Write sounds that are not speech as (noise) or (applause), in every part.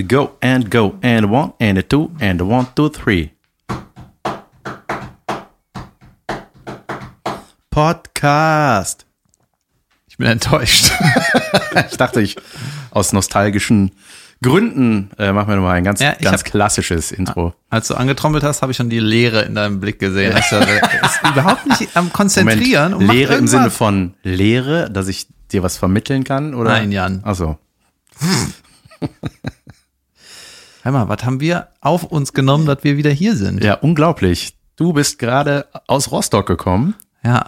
and go and go and one and a two and a one, two, three. Podcast. Ich bin enttäuscht. (laughs) ich dachte, ich aus nostalgischen Gründen äh, machen wir nochmal ein ganz, Ja, ganz hab- klassisches Intro. Als du angetrommelt hast, habe ich schon die Leere in deinem Blick gesehen. Also, ist überhaupt nicht am Konzentrieren. und macht Lehre im. Sinne von Lehre, dass ich dir was vermitteln kann, oder? Nein, Jan. Achso. (laughs) Hör mal, was haben wir auf uns genommen, dass wir wieder hier sind? Ja, unglaublich. Du bist gerade aus Rostock gekommen. Ja.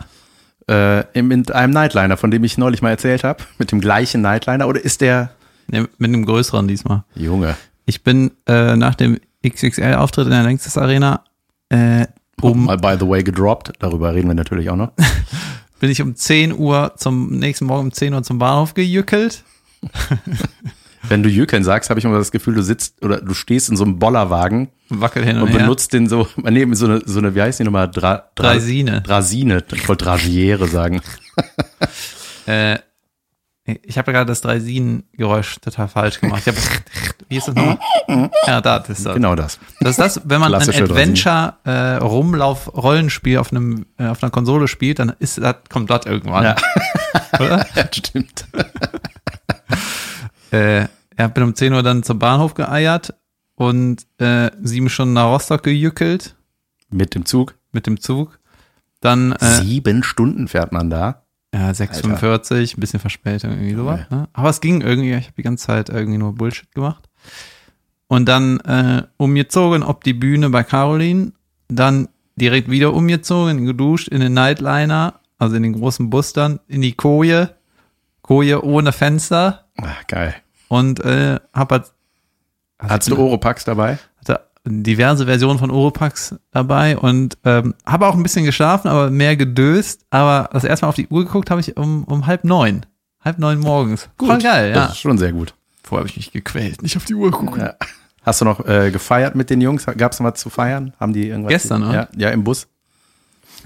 Äh, mit einem Nightliner, von dem ich neulich mal erzählt habe, mit dem gleichen Nightliner, oder ist der Nee, mit einem größeren diesmal. Junge? Ich bin äh, nach dem XXL-Auftritt in der Längstes Arena äh, um, Mal by the way gedroppt, darüber reden wir natürlich auch noch. (laughs) bin ich um 10 Uhr zum nächsten Morgen um 10 Uhr zum Bahnhof gejückelt. (laughs) Wenn du Jükeln sagst, habe ich immer das Gefühl, du sitzt oder du stehst in so einem Bollerwagen Wackel hin und, und her. benutzt den so, (laughs) nee, so eine, so eine, wie heißt die nochmal? Dra, Dra, Draisine. Draisine. Ich wollte Dragiere sagen. (laughs) Äh, ich habe gerade das Dreisin-Geräusch total falsch gemacht. Ich hab, wie ist das nochmal? Ja, da ist das. Genau das. Das ist das, wenn man ein Adventure-Rumlauf-Rollenspiel auf einem äh, auf einer Konsole spielt, dann ist das, kommt das irgendwann. Ja. (laughs) Oder? ja, stimmt. Äh, ja, bin um 10 Uhr dann zum Bahnhof geeiert und äh, sieben Stunden nach Rostock gejückelt Mit dem Zug. mit dem Zug. Dann äh, Sieben Stunden fährt man da. ja, 6,45, ein bisschen Verspätung, irgendwie sowas. Ne? Aber es ging irgendwie, ich habe die ganze Zeit irgendwie nur Bullshit gemacht. Und dann äh, umgezogen ob die Bühne bei Caroline, dann direkt wieder umgezogen, geduscht in den Nightliner, also in den großen Bus dann, in die Koje, Koje ohne Fenster Ah, geil. Und äh, hab halt Hattest du Oropax dabei? hatte diverse Versionen von Oropax dabei und ähm, habe auch ein bisschen geschlafen, aber mehr gedöst. Aber das erste Mal auf die Uhr geguckt habe ich um, um halb neun. Halb neun morgens. Voll geil, ja. Das ist schon sehr gut. Vorher habe ich mich gequält, nicht auf die Uhr gucken. Ja. Hast du noch äh, gefeiert mit den Jungs? Gab es noch was zu feiern? Haben die irgendwas? Gestern, oder? Ja, ja, im Bus.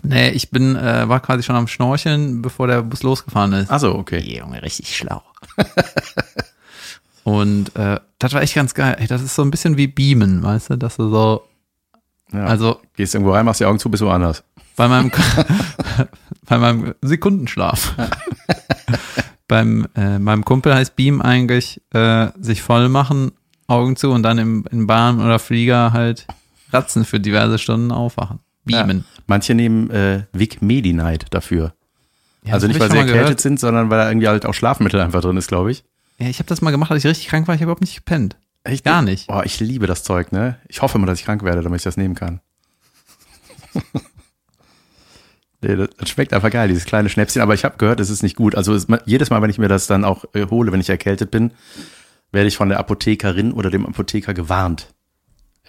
Nee, ich bin, äh, war quasi schon am Schnorcheln, bevor der Bus losgefahren ist. Achso, okay. Junge, richtig schlau. (laughs) und äh, das war echt ganz geil. Ey, das ist so ein bisschen wie Beamen, weißt du? Dass du so, Ja. also Gehst irgendwo rein, machst die Augen zu, bist woanders. bei meinem, (laughs) bei meinem Sekundenschlaf. (laughs) Beim äh, meinem Kumpel heißt Beam eigentlich äh, sich voll machen, Augen zu und dann im, in Bahn oder Flieger halt ratzen für diverse Stunden aufwachen. Beamen. Ja. Manche nehmen äh, Vic Medi-Night dafür. Ja, also nicht, weil sie erkältet gehört. sind, sondern weil da irgendwie halt auch Schlafmittel einfach drin ist, glaube ich. Ja, ich habe das mal gemacht, als ich richtig krank war. Ich habe überhaupt nicht gepennt. Echt? Gar nicht. Boah, ich liebe das Zeug, ne? Ich hoffe immer, dass ich krank werde, damit ich das nehmen kann. (laughs) nee, das, das schmeckt einfach geil, dieses kleine Schnäpschen. Aber ich habe gehört, es ist nicht gut. Also es, jedes Mal, wenn ich mir das dann auch äh, hole, wenn ich erkältet bin, werde ich von der Apothekerin oder dem Apotheker gewarnt.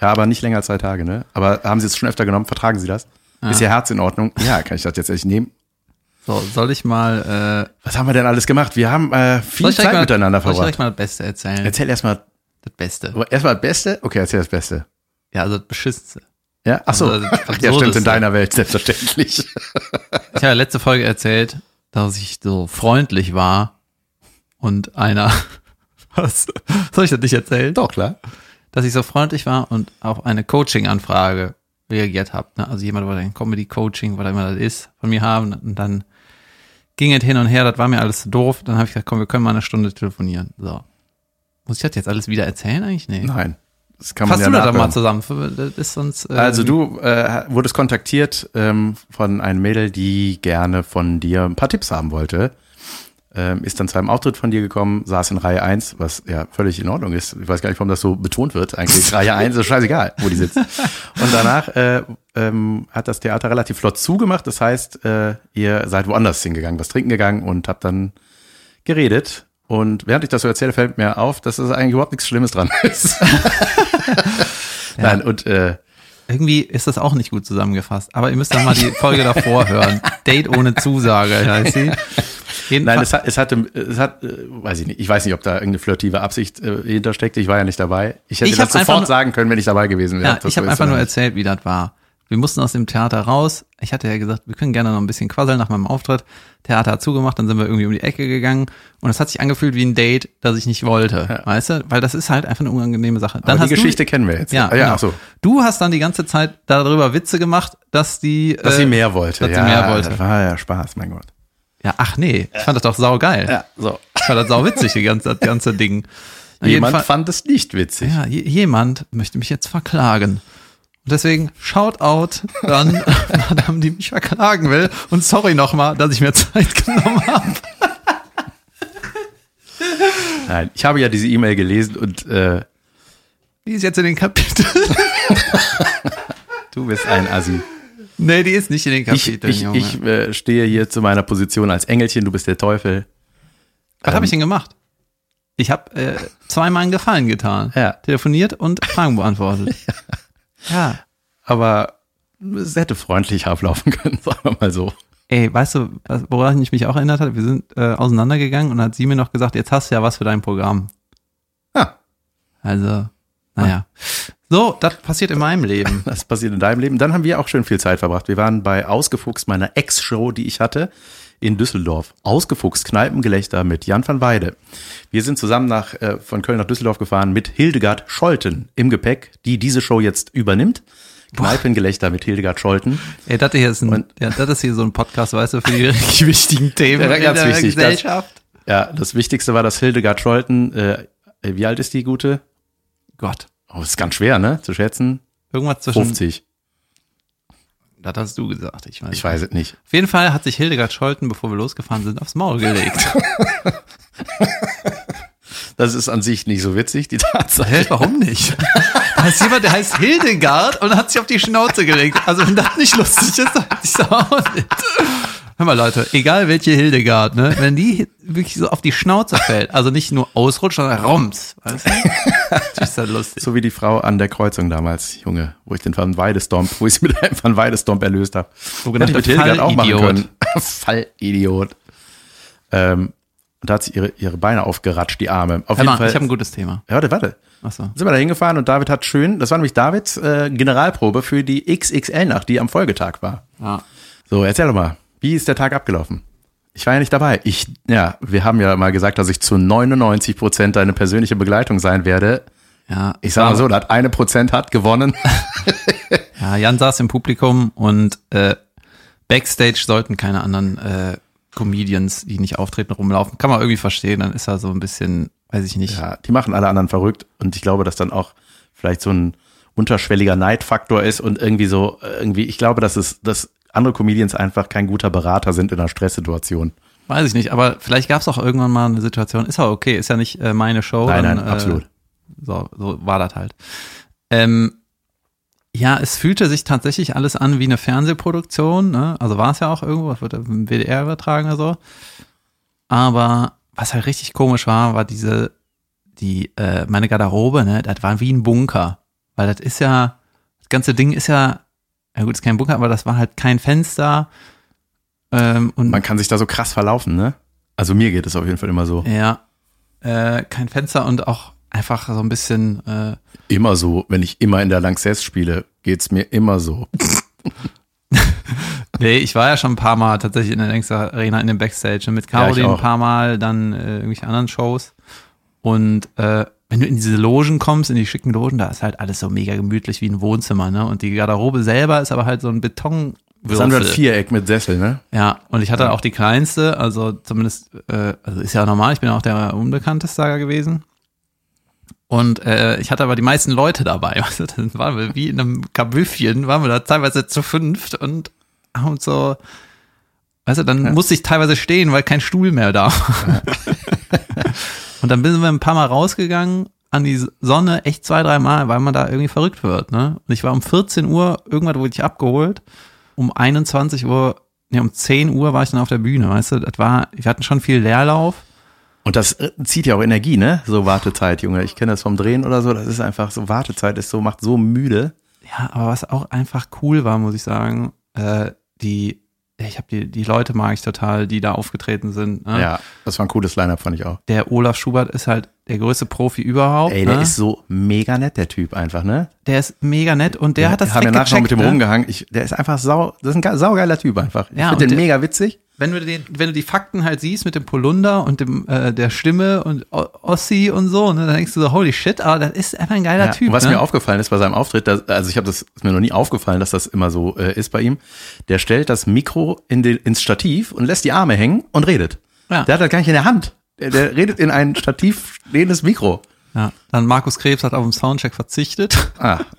Ja, aber nicht länger als zwei Tage, ne? Aber haben Sie es schon öfter genommen? Vertragen Sie das? Ist Ihr Herz in Ordnung? Ja, kann ich das jetzt echt nehmen? So, soll ich mal, äh, Was haben wir denn alles gemacht? Wir haben äh, viel Zeit mal, miteinander soll ich verbracht. mal das Beste erzählen? Erzähl erstmal das Beste. erstmal das Beste. Okay, erzähl das Beste. Ja, also das Beschissenste. Ja, ach so. Also, Ach, (laughs) ja, stimmt, in deiner Welt, selbstverständlich. (laughs) Ich habe ja letzte Folge erzählt, dass ich so freundlich war und einer, (laughs) was, soll ich das nicht erzählen? Doch, klar. Dass ich so freundlich war und auf eine Coaching-Anfrage reagiert habe. Ne? Also jemand wollte ein Comedy-Coaching, was immer das ist, von mir haben und dann ging es hin und her, das war mir alles doof. Dann habe ich gesagt, komm, wir können mal eine Stunde telefonieren. So. Muss ich das jetzt alles wieder erzählen eigentlich? Nee. Nein. Das kann man Fass ja du das doch mal zusammen. Das ist sonst. äh, Also du äh, wurdest kontaktiert ähm, von einem Mädel, die gerne von dir ein paar Tipps haben wollte. Ähm, ist dann zu einem Auftritt von dir gekommen, saß in Reihe 1, was ja völlig in Ordnung ist. Ich weiß gar nicht, warum das so betont wird. Eigentlich (laughs) Reihe 1 ist scheißegal, wo die sitzt. Und danach äh, ähm, hat das Theater relativ flott zugemacht. Das heißt, äh, ihr seid woanders hingegangen, was trinken gegangen und habt dann geredet. Und während ich das so erzähle, fällt mir auf, dass es eigentlich überhaupt nichts Schlimmes dran (laughs) ist. Nein, und äh, Irgendwie ist das auch nicht gut zusammengefasst. Aber ihr müsst doch mal die Folge davor hören. (laughs) Date ohne Zusage heißt sie. Nein, es hat, es hatte, es hat, äh, weiß ich nicht, ich weiß nicht, ob da irgendeine flirtive Absicht äh, hintersteckte. Ich war ja nicht dabei. Ich hätte Ich das sofort nur- sagen können, wenn ich dabei gewesen wäre. ja, ich habe einfach nur erzählt, wie das war. Wir mussten aus dem Theater raus. Ich hatte ja gesagt, wir können gerne noch ein bisschen quasseln nach meinem Auftritt. Theater hat zugemacht, dann sind wir irgendwie um die Ecke gegangen und es hat sich angefühlt wie ein Date, das ich nicht wollte, Ja. weißt du? Weil das ist halt einfach eine unangenehme Sache. Dann Aber die Geschichte du, kennen wir jetzt. ja, Ah, ja genau. ach so. Du hast dann die ganze Zeit darüber Witze gemacht, dass die, Dass äh, sie mehr wollte. dass sie ja, mehr wollte. Das war ja Spaß, mein Gott. Ja, ach nee, ich fand das doch saugeil. Ja, so. Ich fand das sauwitzig, die ganze, das ganze Ding. Jemand jedenfalls- fand es nicht witzig. Ja, je- jemand möchte mich jetzt verklagen. Und deswegen Shoutout an (laughs) Madame, die mich verklagen will. Und sorry nochmal, dass ich mir Zeit (laughs) genommen habe. Nein, ich habe ja diese E-Mail gelesen und äh, Die ist jetzt in den Kapiteln. (laughs) du bist ein Assi. Nee, die ist nicht in den Ich, Kapiteln, ich, Junge. ich äh, stehe hier zu meiner Position als Engelchen, du bist der Teufel. Was habe ich denn gemacht? Ich habe äh, zweimal einen Gefallen getan. Ja. Telefoniert und Fragen beantwortet. (laughs) ja. Aber es hätte freundlich ablaufen können, (laughs) sagen wir mal so. Ey, weißt du, woran ich mich auch erinnert habe? Wir sind äh, auseinandergegangen und hat sie mir noch gesagt, jetzt hast du ja was für dein Programm. Ja, Also, naja. So, das passiert in meinem Leben. (laughs) das passiert in deinem Leben. Dann haben wir auch schön viel Zeit verbracht. Wir waren bei Ausgefuchst, meiner Ex-Show, die ich hatte, in Düsseldorf. Ausgefuchst, Kneipengelächter mit Jan van Weide. Wir sind zusammen nach, äh, von Köln nach Düsseldorf gefahren mit Hildegard Scholten im Gepäck, die diese Show jetzt übernimmt. Kneipengelächter mit Hildegard Scholten. Ey, das hier ist ein, Und- ja, das ist hier so ein Podcast, weißt du, für die (laughs) richtig wichtigen Themen Ja, ganz in der wichtig, das- Gesellschaft. Ja, das Wichtigste war, dass Hildegard Scholten, äh, wie alt ist die gute? Gott. Oh, das ist ganz schwer, ne? Zu schätzen. Irgendwas zwischen, 50. das hast du gesagt, ich weiß. Ich weiß es nicht. Auf jeden Fall hat sich Hildegard Scholten, bevor wir losgefahren sind, aufs Maul gelegt. (laughs) Das ist an sich nicht so witzig, die Tatsache. Hä, warum nicht? Da ist jemand, der heißt Hildegard und hat sich auf die Schnauze gelegt. Also wenn das nicht lustig ist, dann weiß ich auch nicht. Hör mal, Leute, egal welche Hildegard, ne, wenn die wirklich so auf die Schnauze fällt, also nicht nur ausrutscht, sondern rums, weißt du? Das ist das lustig. So wie die Frau an der Kreuzung damals, Junge, wo ich den Van Weidestomp, wo ich sie mit einem Van Weidestomp erlöst habe. Sogenannter Hätte ich mit Hildegard auch machen können. (laughs) Fallidiot. Ähm, und da hat sie ihre, ihre Beine aufgeratscht, die Arme. Auf Hör jeden Fall. ich habe ein gutes Thema. ja, warte, warte. Achso. Sind wir da hingefahren und David hat schön, das war nämlich Davids äh, Generalprobe für die XXL-Nacht, die am Folgetag war. Ja. So, erzähl doch mal, wie ist der Tag abgelaufen? Ich war ja nicht dabei. Ich, ja, wir haben ja mal gesagt, dass ich zu 99 Prozent deine persönliche Begleitung sein werde. Ja, Ich sag mal so, das eine Prozent hat gewonnen. (laughs) Ja, Jan saß im Publikum und äh, Backstage sollten keine anderen äh, Comedians, die nicht auftreten, rumlaufen. Kann man irgendwie verstehen, dann ist er so ein bisschen, weiß ich nicht. Ja, die machen alle anderen verrückt und ich glaube, dass dann auch vielleicht so ein unterschwelliger Neidfaktor ist und irgendwie so, äh, irgendwie, ich glaube, dass es, dass andere Comedians einfach kein guter Berater sind in einer Stresssituation. Weiß ich nicht, aber vielleicht gab es auch irgendwann mal eine Situation, ist ja okay, ist ja nicht äh, meine Show. Nein, dann, nein, absolut. Äh, so, so war das halt. Ähm, ja, es fühlte sich tatsächlich alles an wie eine Fernsehproduktion, ne? also war es ja auch irgendwo, das wird im WDR übertragen oder so. Aber was halt richtig komisch war, war diese, die, äh, meine Garderobe, ne, das war wie ein Bunker. Weil das ist ja, das ganze Ding ist ja, ja gut, ist kein Bunker, aber das war halt kein Fenster. Ähm, und Man kann sich da so krass verlaufen, ne? Also mir geht es auf jeden Fall immer so. ja, äh, kein Fenster und auch einfach so ein bisschen, äh, Immer so, wenn ich immer in der Lanxess spiele, geht's mir immer so. (laughs) nee, ich war ja schon ein paar Mal tatsächlich in der Längster Arena in dem Backstage und mit Ja, Caroline ein auch. paar Mal, dann äh, irgendwelche anderen Shows und äh, wenn du in diese Logen kommst, in die schicken Logen, da ist halt alles so mega gemütlich wie ein Wohnzimmer, ne? Und die Garderobe selber ist aber halt so ein Beton. Das ist ein Viereck mit Sessel, ne? Ja, und ich hatte auch die kleinste, also zumindest, äh, also ist ja normal, ich bin auch der unbekannteste da gewesen. Und äh, ich hatte aber die meisten Leute dabei. (laughs) Also, dann waren wir wie in einem Kabüffchen, waren wir da teilweise zu fünft und haben so, weißt du, dann musste ich teilweise stehen, weil kein Stuhl mehr da war. (laughs) (laughs) und dann sind wir ein paar Mal rausgegangen an die Sonne, echt zwei, drei Mal, weil man da irgendwie verrückt wird. Ne? Und ich war um 14 Uhr, irgendwann wurde ich abgeholt. Um 21 Uhr, ne, um 10 Uhr war ich dann auf der Bühne, weißt du, das war, wir hatten schon viel Leerlauf. Und das äh, zieht ja auch Energie, ne? So Wartezeit, Junge. Ich kenne das vom Drehen oder so. Das ist einfach so, Wartezeit ist so, macht so müde. Ja, aber was auch einfach cool war, muss ich sagen, äh, die, ich habe die, die Leute mag ich total, die da aufgetreten sind. Ne? Ja, das war ein cooles Line-Up, fand ich auch. Der Olaf Schubert ist halt der größte Profi überhaupt. Ey, der ne? ist so mega nett, der Typ einfach, ne? der ist mega nett und der hat das haben ja direkt nachher noch mit dem ne? rumgehangen. Ich, der ist einfach sau, das ist ein ge- saugeiler Typ einfach. Ich Ja, finde den mega witzig. Wenn du den, wenn du die Fakten halt siehst mit dem Polunder und dem äh, der Stimme und O- Ossi und so, ne, dann denkst du so, holy shit, aber das ist einfach ein geiler Ja, Typ. und was ne? mir aufgefallen ist bei seinem Auftritt, dass, also ich habe das ist mir noch nie aufgefallen, dass das immer so äh, ist bei ihm. Der stellt das Mikro in den, ins Stativ und lässt die Arme hängen und redet. Ja. Der hat das gar nicht in der Hand. Der, der redet in ein Stativ stehendes Mikro. ja, dann Markus Krebs hat auf den Soundcheck verzichtet, Ah, (laughs)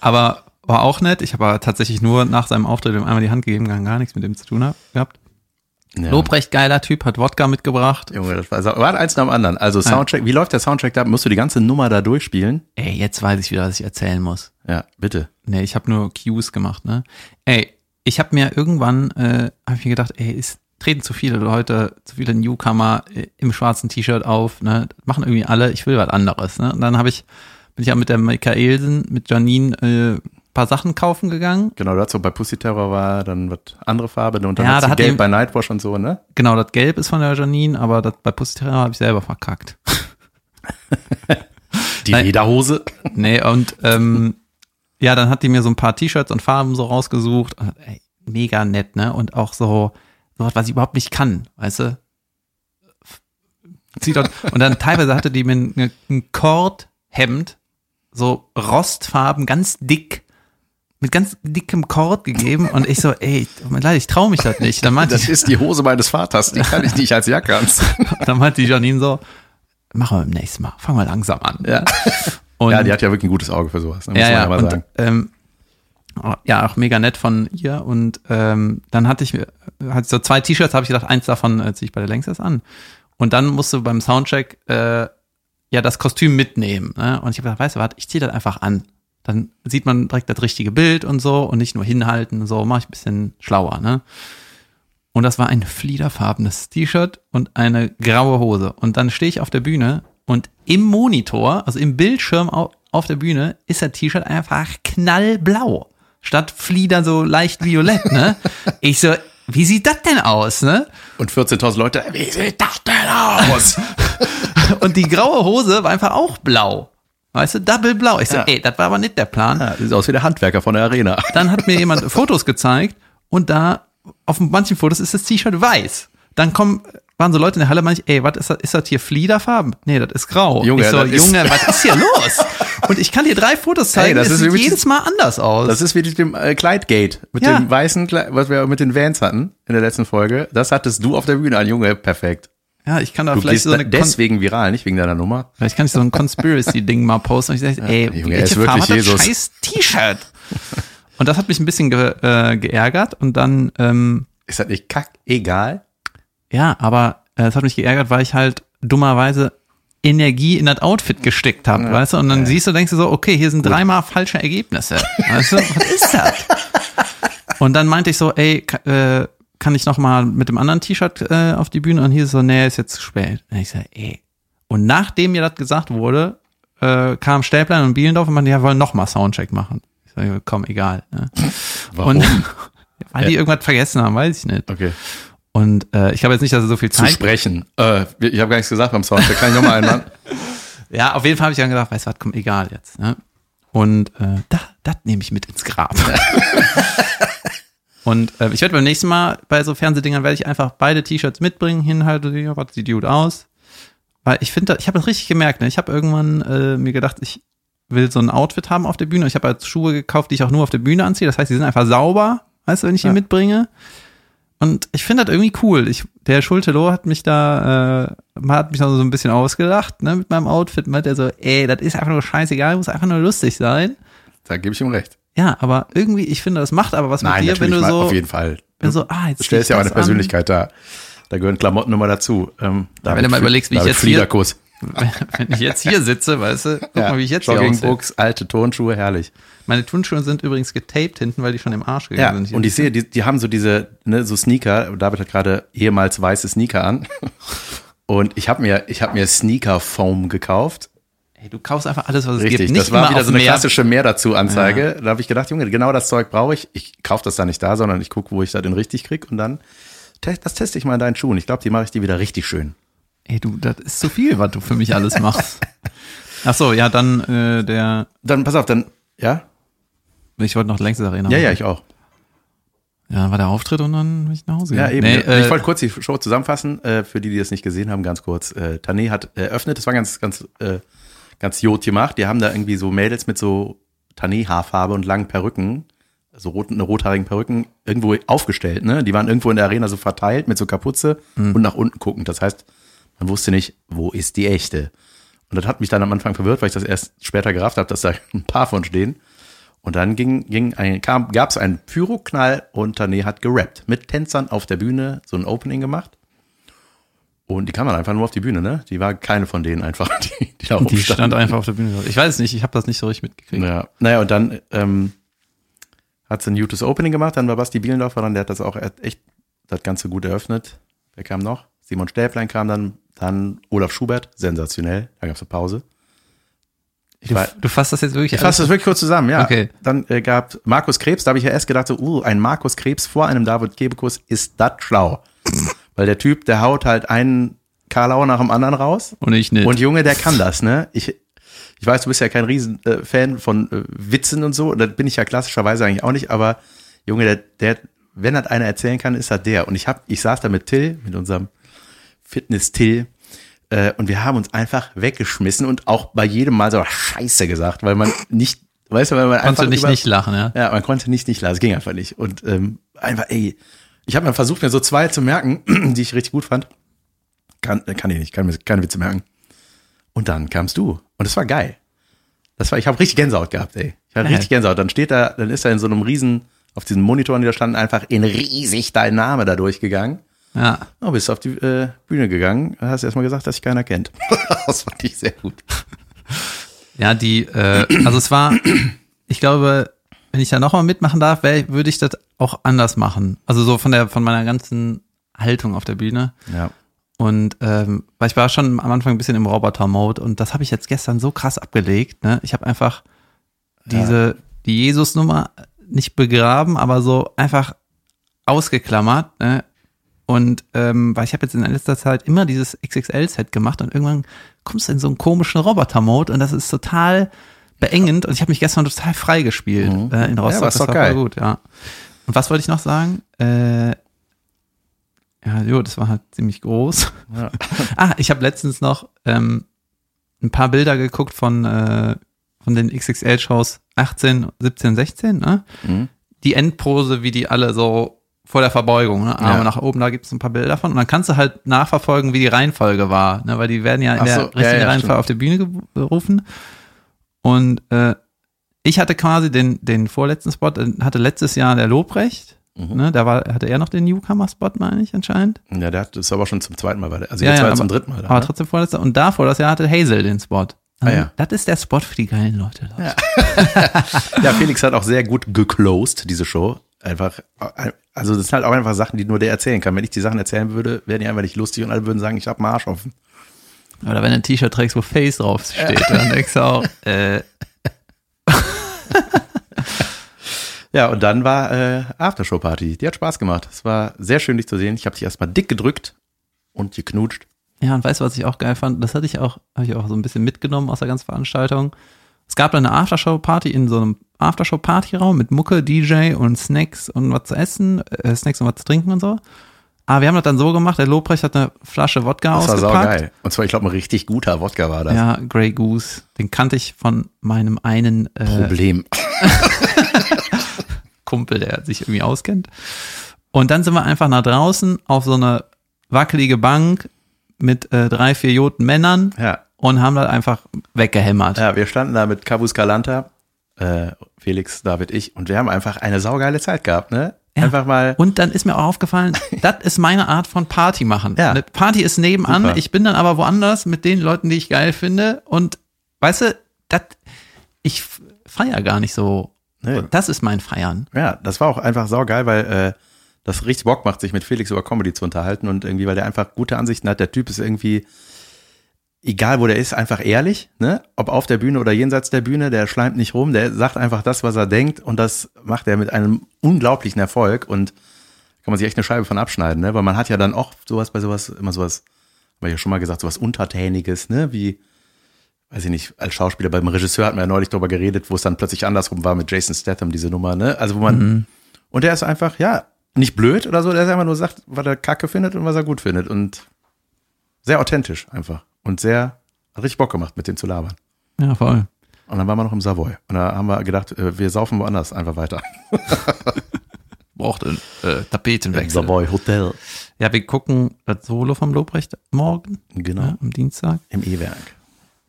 aber war auch nett. Ich habe aber tatsächlich nur nach seinem Auftritt ihm einmal die Hand gegeben, gar nichts mit dem zu tun hab- gehabt. ja. Lobrecht, geiler Typ, hat Wodka mitgebracht. Junge, das war, war eins nach dem anderen. Also Soundcheck, wie läuft der Soundcheck da? Musst du die ganze Nummer da durchspielen? Ey, jetzt weiß ich wieder, was ich erzählen muss. Ja, bitte. Nee, ich habe nur Cues gemacht, ne? Ey, ich habe mir irgendwann, äh, habe ich mir gedacht, ey, es treten zu viele Leute, zu viele Newcomer äh, im schwarzen T-Shirt auf, ne? Das machen irgendwie alle, ich will was anderes, ne? Und dann habe ich, bin ich ja mit der Michaelsen, mit Janine, äh, paar Sachen kaufen gegangen. Genau, dazu bei Pussy Terror war dann was andere Farbe und dann Ja, da hat gelb bei Nightwash und so, ne? Genau, das Gelb ist von der Janine, aber das bei Pussy Terror habe ich selber verkackt. (laughs) Die Nein. Lederhose. (laughs) Nee, und ähm, ja, dann hat die mir so ein paar T-Shirts und Farben so rausgesucht. Und, ey, mega nett, ne? Und auch so, so was, was ich überhaupt nicht kann, weißt du? Zieht dort, und dann teilweise hatte die mir ein, ein Kordhemd, so rostfarben, ganz dick, mit ganz dickem Kord gegeben. Und ich so, ey, tut mir leid, ich traue mich das nicht. Dann meinte Das ich, ist die Hose meines Vaters, die kann ich nicht als Jacke anziehen. (laughs) dann meinte die Janine so, machen wir beim nächsten Mal, fangen wir langsam an. Ja. Und ja, die hat ja wirklich ein gutes Auge für sowas, ne, muss ja, man ja, mal sagen. ähm, ja, auch mega nett von ihr. Und ähm, dann hatte ich, hatte so zwei T-Shirts, habe ich gedacht, eins davon äh, ziehe ich bei der Längstes an. Und dann musst du beim Soundcheck äh, ja das Kostüm mitnehmen. Ne? Und ich habe gedacht, weißt du was, ich ziehe das einfach an. Dann sieht man direkt das richtige Bild und so und nicht nur hinhalten und so, mache ich ein bisschen schlauer. Ne? Und das war ein fliederfarbenes T-Shirt und eine graue Hose. Und dann stehe ich auf der Bühne und im Monitor, also im Bildschirm au- auf der Bühne, ist das T-Shirt einfach knallblau. Statt Flieder so leicht violett, ne? (laughs) Ich so, wie sieht das denn aus, ne? Und 14.000 Leute, wie sieht das denn aus? (laughs) Und die graue Hose war einfach auch blau. Weißt du, double blau. Ich so, Ja. ey, das war aber nicht der Plan. ja, sieht aus wie der Handwerker von der Arena. (laughs) Dann hat mir jemand (laughs) Fotos gezeigt und da auf manchen Fotos ist das T-Shirt weiß. Dann kommen, waren so Leute in der Halle, manch, ey, was ist das, ist das hier Fliederfarben? Nee, das ist grau. Junge, ich so, das Junge, was ist hier los? (laughs) Und ich kann dir drei Fotos zeigen, das es ist sieht jedes Mal anders aus. Das ist wie mit dem äh, Kleidgate, mit Ja. dem weißen Kleid, was wir mit den Vans hatten in der letzten Folge. Das hattest du auf der Bühne an, Junge, perfekt. Ja, ich kann da Du vielleicht so eine, Kon deswegen viral, nicht wegen deiner Nummer. vielleicht kann ich so ein Conspiracy-Ding mal posten und ich sage, ey, Junge, er welche ist wirklich hat das Jesus. scheiß T-Shirt? Und das hat mich ein bisschen ge äh, geärgert und dann, ähm, Ist das nicht kack egal? Ja, aber äh, es hat mich geärgert, weil ich halt dummerweise Energie in das Outfit gesteckt habe, weißt du? Und dann siehst du, denkst du so, okay, hier sind dreimal falsche Ergebnisse. Weißt du, was ist das? Und dann meinte ich so, ey, äh, kann ich noch mal mit dem anderen T-Shirt äh, auf die Bühne? Und hier so, nee, ist jetzt zu spät. Und ich so, ey. Und nachdem mir das gesagt wurde, äh, kam Stäblein und Bielendorf und meinte, ja, wollen noch mal Soundcheck machen. Ich so, ja, komm, egal. Ne? Warum? Und (laughs) weil die irgendwas vergessen haben, weiß ich nicht. okay. Und äh, ich habe jetzt nicht, dass er so viel Zu Zeit sprechen. Äh, ich habe gar nichts gesagt beim Soundcheck. Kann ich nochmal einmachen? (laughs) Ja, auf jeden Fall habe ich dann gedacht, weißt du was, komm, egal jetzt. Ne? Und äh, da, das nehme ich mit ins Grab. (laughs) Und äh, ich werde beim nächsten Mal bei so Fernsehdingern werde ich einfach beide T-Shirts mitbringen, hinhalte, ja, was sieht gut aus. Weil ich finde, ich habe das richtig gemerkt. Ne? Ich habe irgendwann äh, mir gedacht, ich will so ein Outfit haben auf der Bühne. Ich habe halt Schuhe gekauft, die ich auch nur auf der Bühne anziehe. Das heißt, die sind einfach sauber, weißt du, wenn ich die Ja. mitbringe. Und ich finde das irgendwie cool. Ich, der Schultelo hat mich da, äh, hat mich da so ein bisschen ausgelacht, ne, mit meinem Outfit. Meint er so, ey, das ist einfach nur scheißegal, muss einfach nur lustig sein. Da gebe ich ihm recht. Ja, aber irgendwie, ich finde, das macht aber was Nein, mit dir, wenn du mal, so, auf jeden Fall. wenn du so, ah, jetzt Du stellst ja zieh auch ich eine das an. Persönlichkeit da. Da gehören Klamotten immer dazu. Ähm, wenn du mal überlegst, wie ich jetzt hier- (laughs) wenn ich jetzt hier sitze, weißt du, guck mal, wie ich jetzt hier aussehe. Alte Tonschuhe, herrlich. Meine Turnschuhe sind übrigens getaped hinten, weil die schon im Arsch Ja, gegangen sind. und ich sehe, die, die haben so diese, ne, so Sneaker. David hat gerade ehemals weiße Sneaker an. (laughs) Und ich habe mir, ich habe mir Sneaker Foam gekauft. Hey, du kaufst einfach alles, was es Richtig, gibt. Nicht das war wieder so eine mehr. klassische Mehr dazu Anzeige. Da habe ich gedacht, Junge, genau das Zeug brauche ich. Ich kaufe das da nicht da, sondern ich gucke, wo ich das denn richtig krieg und dann das teste ich mal in deinen Schuhen. Ich glaube, die mache ich dir wieder richtig schön. Ey, du, das ist zu viel, was du für mich alles machst. (laughs) Ach so, ja, dann äh, der, Dann pass auf, dann ja, ich wollte noch längstes Arena. ja, ja, ich auch. Ja, war der Auftritt und dann bin ich nach Hause Ja, gegangen. eben. Nee, äh, ich wollte kurz die Show zusammenfassen, äh, für die, die das nicht gesehen haben, ganz kurz. Äh, Tané hat eröffnet, das war ganz, ganz, äh, ganz jod gemacht. Die haben da irgendwie so Mädels mit so Tané-Haarfarbe und langen Perücken, so roten, rothaarigen Perücken, irgendwo aufgestellt, ne? Die waren irgendwo in der Arena so verteilt mit so Kapuze und nach unten guckend. Das heißt, man wusste nicht, wo ist die echte. Und das hat mich dann am Anfang verwirrt, weil ich das erst später gerafft habe, dass da (laughs) ein paar von stehen. Und dann ging, ging ein, kam, gab es einen Pyroknall und Tané hat gerappt. Mit Tänzern auf der Bühne so ein Opening gemacht. Und die kam dann einfach nur auf die Bühne, ne? Die war keine von denen einfach, (laughs) die, die da die stand einfach auf der Bühne. Ich weiß es nicht, ich habe das nicht so richtig mitgekriegt. Ja. Naja, und dann ähm, hat sie ein gutes Opening gemacht, dann war Basti Bielendorfer dann, der hat das auch echt das Ganze gut eröffnet. Wer kam noch? Simon Stäblein kam dann, dann Olaf Schubert, sensationell, da gab es eine Pause. Ich Du, war, du fasst das jetzt wirklich ich fasse das wirklich kurz zusammen, ja. Okay. Dann äh, gab Markus Krebs, da habe ich ja erst gedacht, so, uh, ein Markus Krebs vor einem David Kebekus, ist das schlau? Weil der Typ, der haut halt einen Karlauer nach dem anderen raus. Und ich nicht. Und Junge, der kann das, ne? Ich, ich weiß, du bist ja kein riesen äh, Fan von äh, Witzen und so, und das bin ich ja klassischerweise eigentlich auch nicht, aber Junge, der, der wenn das einer erzählen kann, ist das der. Und ich hab, ich saß da mit Till, mit unserem Fitness-Till, äh, und wir haben uns einfach weggeschmissen und auch bei jedem Mal so Scheiße gesagt, weil man nicht, weißt du, weil man Konntest einfach du nicht über- nicht lachen, ja? ja, man konnte nicht nicht lassen, es ging einfach nicht. Und ähm, einfach, ey, ich habe mal versucht, mir so zwei zu merken, (clears throat) die ich richtig gut fand. Kann, äh, kann ich nicht, kann mir keine Witze merken. Und dann kamst du. Und das war geil. Das war, ich habe richtig Gänsehaut gehabt, ey. Ich hatte richtig Gänsehaut. Dann steht da, dann ist er in so einem riesen, auf diesen Monitoren, die da standen, einfach in riesig dein Name da durchgegangen. Ja. Oh, bist auf die äh, Bühne gegangen, hast erstmal gesagt, dass sich keiner kennt. (laughs) das fand ich sehr gut. Ja, die, äh, also es war, ich glaube, wenn ich da nochmal mitmachen darf, wär- würde ich das auch anders machen. Also so von der, von meiner ganzen Haltung auf der Bühne. Ja. Und ähm, weil ich war schon am Anfang ein bisschen im Roboter-Mode und das habe ich jetzt gestern so krass abgelegt. Ne? Ich habe einfach diese, die Jesus-Nummer nicht begraben, aber so einfach ausgeklammert. Ne? Und ähm, weil ich habe jetzt in letzter Zeit immer dieses XXL-Set gemacht und irgendwann kommst du in so einen komischen Roboter-Mode und das ist total beengend und ich habe mich gestern total frei gespielt Mhm. äh, in Rostock. ist das war geil. voll gut, ja. Und was wollte ich noch sagen? Äh, ja, jo, das war halt ziemlich groß. Ja. (laughs) ah, ich habe letztens noch ähm, ein paar Bilder geguckt von, äh, von den XXL-Shows 18, 17, 16, ne? Mhm. Die Endpose, wie die alle so vor der Verbeugung, ne? Arme Ja. nach oben, da gibt es ein paar Bilder von. Und dann kannst du halt nachverfolgen, wie die Reihenfolge war, ne? Weil die werden ja in Ach der so, ja, richtigen ja, Reihenfolge stimmt. auf der Bühne gerufen. Und äh, ich hatte quasi den, den vorletzten Spot, äh, hatte letztes Jahr der Lobrecht, Mhm. ne? Da war, hatte er noch den Newcomer-Spot, meine ich, anscheinend. Ja, der hat das aber schon zum zweiten Mal bei der, also Ja, jetzt ja, war er zum dritten Mal da. Aber ne? trotzdem vorletzter. Und davor, das Jahr hatte Hazel den Spot. Ah, ja. Das ist der Spot für die geilen Leute. Leute. Ja, (laughs) Felix hat auch sehr gut geclosed, diese Show. Einfach, also das sind halt auch einfach Sachen, die nur der erzählen kann. Wenn ich die Sachen erzählen würde, wären die einfach nicht lustig und alle würden sagen, ich hab einen Arsch offen. Oder wenn du ein T-Shirt trägst, wo Face drauf steht, dann denkst du auch, (laughs) äh, Ja, und dann war äh, Aftershow-Party. Die hat Spaß gemacht. Es war sehr schön, dich zu sehen. Ich habe dich erstmal dick gedrückt und geknutscht. ja, und weißt du, was ich auch geil fand? Das hatte ich auch, habe ich auch so ein bisschen mitgenommen aus der ganzen Veranstaltung. Es gab dann eine Aftershow-Party in so einem Aftershow-Party-Raum mit Mucke, DJ und Snacks und was zu essen, äh, Snacks und was zu trinken und so. Aber wir haben das dann so gemacht, der Lobrecht hat eine Flasche Wodka Das war ausgepackt. saugeil. Und zwar, ich glaube, ein richtig guter Wodka war das. Ja, Grey Goose. Den kannte ich von meinem einen äh, Problem. (laughs) Kumpel, der sich irgendwie auskennt. Und dann sind wir einfach nach draußen auf so eine wackelige Bank mit äh, drei, vier Joten Männern Ja. und haben das einfach weggehämmert. Ja, wir standen da mit Cabus Calanta, äh, Felix, David, ich, und wir haben einfach eine saugeile Zeit gehabt, ne? Ja. Einfach mal. Und dann ist mir auch aufgefallen, (laughs) das ist meine Art von Party machen. Ja. Eine Party ist nebenan, Super. ich bin dann aber woanders mit den Leuten, die ich geil finde. Und weißt du, das, ich feier gar nicht so. Nee. Das ist mein Feiern. Ja, das war auch einfach saugeil, weil äh, das richtig Bock macht, sich mit Felix über Comedy zu unterhalten und irgendwie, weil der einfach gute Ansichten hat. Der Typ ist irgendwie, egal wo der ist, einfach ehrlich, ne? Ob auf der Bühne oder jenseits der Bühne, der schleimt nicht rum, der sagt einfach das, was er denkt und das macht er mit einem unglaublichen Erfolg und kann man sich echt eine Scheibe von abschneiden, ne? Weil man hat ja dann auch sowas bei sowas, immer sowas, habe ich ja schon mal gesagt, sowas Untertäniges, ne? Wie, weiß ich nicht, als Schauspieler beim Regisseur hat man ja neulich drüber geredet, wo es dann plötzlich andersrum war mit Jason Statham, diese Nummer, ne? Also wo man, Mhm. und der ist einfach, ja, nicht blöd oder so, der ist einfach nur sagt, was er kacke findet und was er gut findet und sehr authentisch einfach und sehr, hat richtig Bock gemacht, mit dem zu labern. Ja, voll. Und dann waren wir noch im Savoy. Und da haben wir gedacht, äh, wir saufen woanders einfach weiter. (laughs) Braucht einen äh, Tapetenwechsel. Savoy Hotel. Ja, wir gucken das Solo vom Lobrecht morgen, Genau. ja, am Dienstag. Im E-Werk.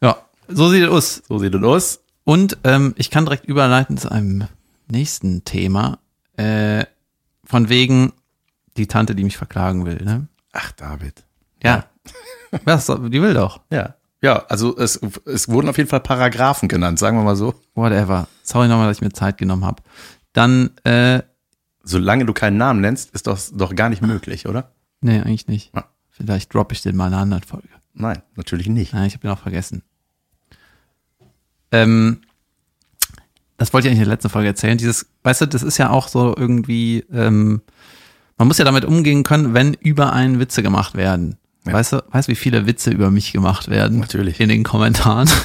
Ja, so sieht es aus. So sieht es aus. Und ähm, ich kann direkt überleiten zu einem nächsten Thema. Äh, von wegen die Tante, die mich verklagen will. Ne? Ach, David. Ja. (laughs) Was, die will doch. Ja. Ja, also es, es wurden auf jeden Fall Paragraphen genannt, sagen wir mal so. Whatever. Sorry nochmal, dass ich mir Zeit genommen habe. Dann, äh, Solange du keinen Namen nennst, ist das doch gar nicht möglich, oder? nee, eigentlich nicht. Ja. Vielleicht droppe ich den mal in einer anderen Folge. Nein, natürlich nicht. Nein, ich habe den auch vergessen. Ähm, das wollte ich eigentlich in der letzten Folge erzählen. Dieses, weißt du, das ist ja auch so irgendwie, ähm, man muss ja damit umgehen können, wenn über einen Witze gemacht werden. Ja. Weißt du, weißt du, wie viele Witze über mich gemacht werden? Natürlich. In den Kommentaren. (laughs)